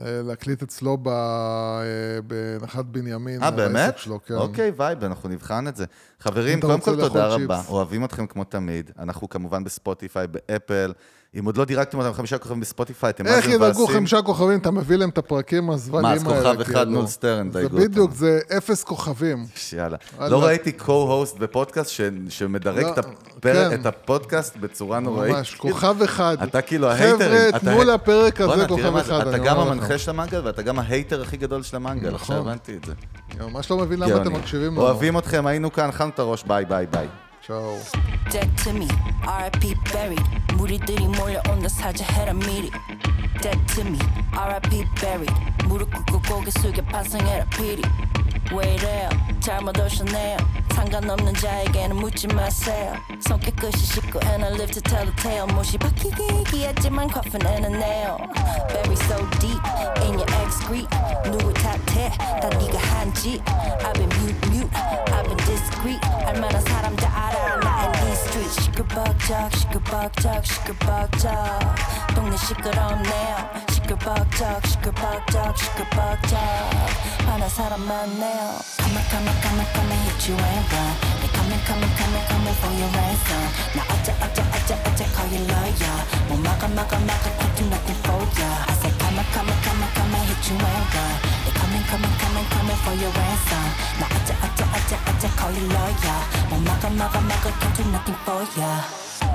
אה, להקליט אצלו. אה, בנחלת בנימין.
אה, באמת?
שלו, כן.
אוקיי, וייב, אנחנו נבחן את זה. חברים, קודם כל תודה רבה. אוהבים אתכם כמו תמיד. אנחנו כמובן בספוטיפיי, באפל. אם עוד לא דירגתם אותם חמישה כוכבים בספוטיפיי, אתם מה
איך
זה
ידרגו
מבאסים.
חמישה כוכבים? אתה מביא להם את הפרקים
מה,
האלה.
אז כוכב אחד
כאילו.
Null Stern,
זה
דייגו
בדיוק,
אותם.
זה אפס כוכבים.
יאללה. לא ראיתי co-host בפודקאסט שמדרג
לא,
את
כן.
את הפודקאסט בצורה נוראית.
ממש, כוכב אחד.
אתה כאילו ה
haterים.
חבר'ה,
תנו לפרק הזה כוכב
מה זה,
אחד,
אתה גם המנחה
לך.
של המנגל ואתה גם ההייטר הכי גדול של המנגל, עכשיו
נכון.
הבנתי את זה.
אני ממש לא מבין למה אתם
גאוני.
מקשיבים לנו.
אוהבים אתכם, היינו כאן, אכלנו את הראש, ביי ביי ביי.
צ'או.
Dead to me, RIP buried. 무리들이 몰려온다 사자해라 미리. Dead to me, RIP buried. 무릎 꿇고 고개 숙여 반성해라 피리. 왜 이래요? 잘못 오셨네요. 상관없는 자에게는 묻지 마세요. 손끝 끝이 씻고 and I live to tell the tale. 못이 박히기 했지만 coffin and a nail. Buried so deep in your excrete. 누구 탓해? 다 네가 한 짓. I've been mute mute. I've been discreet. 알만한 사람 다 알아. 나 in these streets. 시끌벅적 시끌벅적 시끌벅적. 동네 시끄럽네요. 시끌벅적 시끌벅적 시끌벅적. 많은 사람 많네요. Come on come on come on come and hit you and run. They coming coming coming coming for your ransom. 나 어째 어째 어째 어째 call you lawyer. 뭐 막아 막아 막아 quick do nothing for ya. I said come on come on come on come and hit you and run. They coming coming coming coming for your ransom. 나 어째 어째 어째 어째 call you lawyer. 뭐 막아 막아 막아 quick do nothing for ya.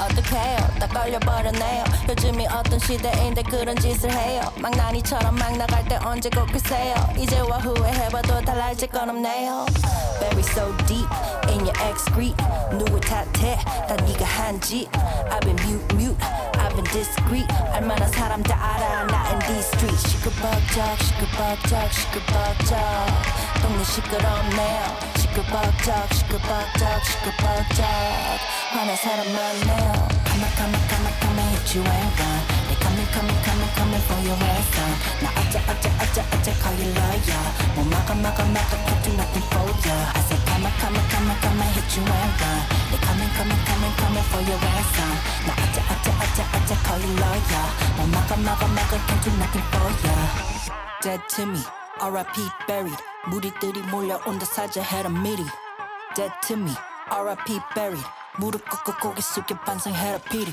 어떡해요? 다 걸려버렸네요. 요즘이 어떤 시대인데 그런 짓을 해요. 망나니처럼 막 나갈 때 언제 꼭 글쎄요. 이제와 후회해봐도 달라질 건 없네요. Very so deep in your excrete 누굴 탓해? 다 네가 한짓. I've been mute mute. I've been discreet. 알만한 사람 다 알아. 나 in these streets. 시끌벅적 시끌벅적 시끌벅적. 동네 시끄럽네요 시끌벅적 시끌벅적 시끌벅적 화난 사람 많네요 Come on come on come on come on hit you and run They coming coming coming coming for your ransom 나 어째 어째 어째 어째 call you lawyer 뭐 막아 막아 막아 can't do nothing for ya I say come on come on come on come on hit you and run They coming coming coming coming for your ransom 나 어째 어째 어째 어째 call you lawyer 뭐 막아 막아 막아 can't do nothing for ya Dead to me R.I.P. buried 무리들이 몰려온다 사자해라 미리 Dead to me R.I.P. buried 무릎 꿇고 고개 숙여 반성해라 피리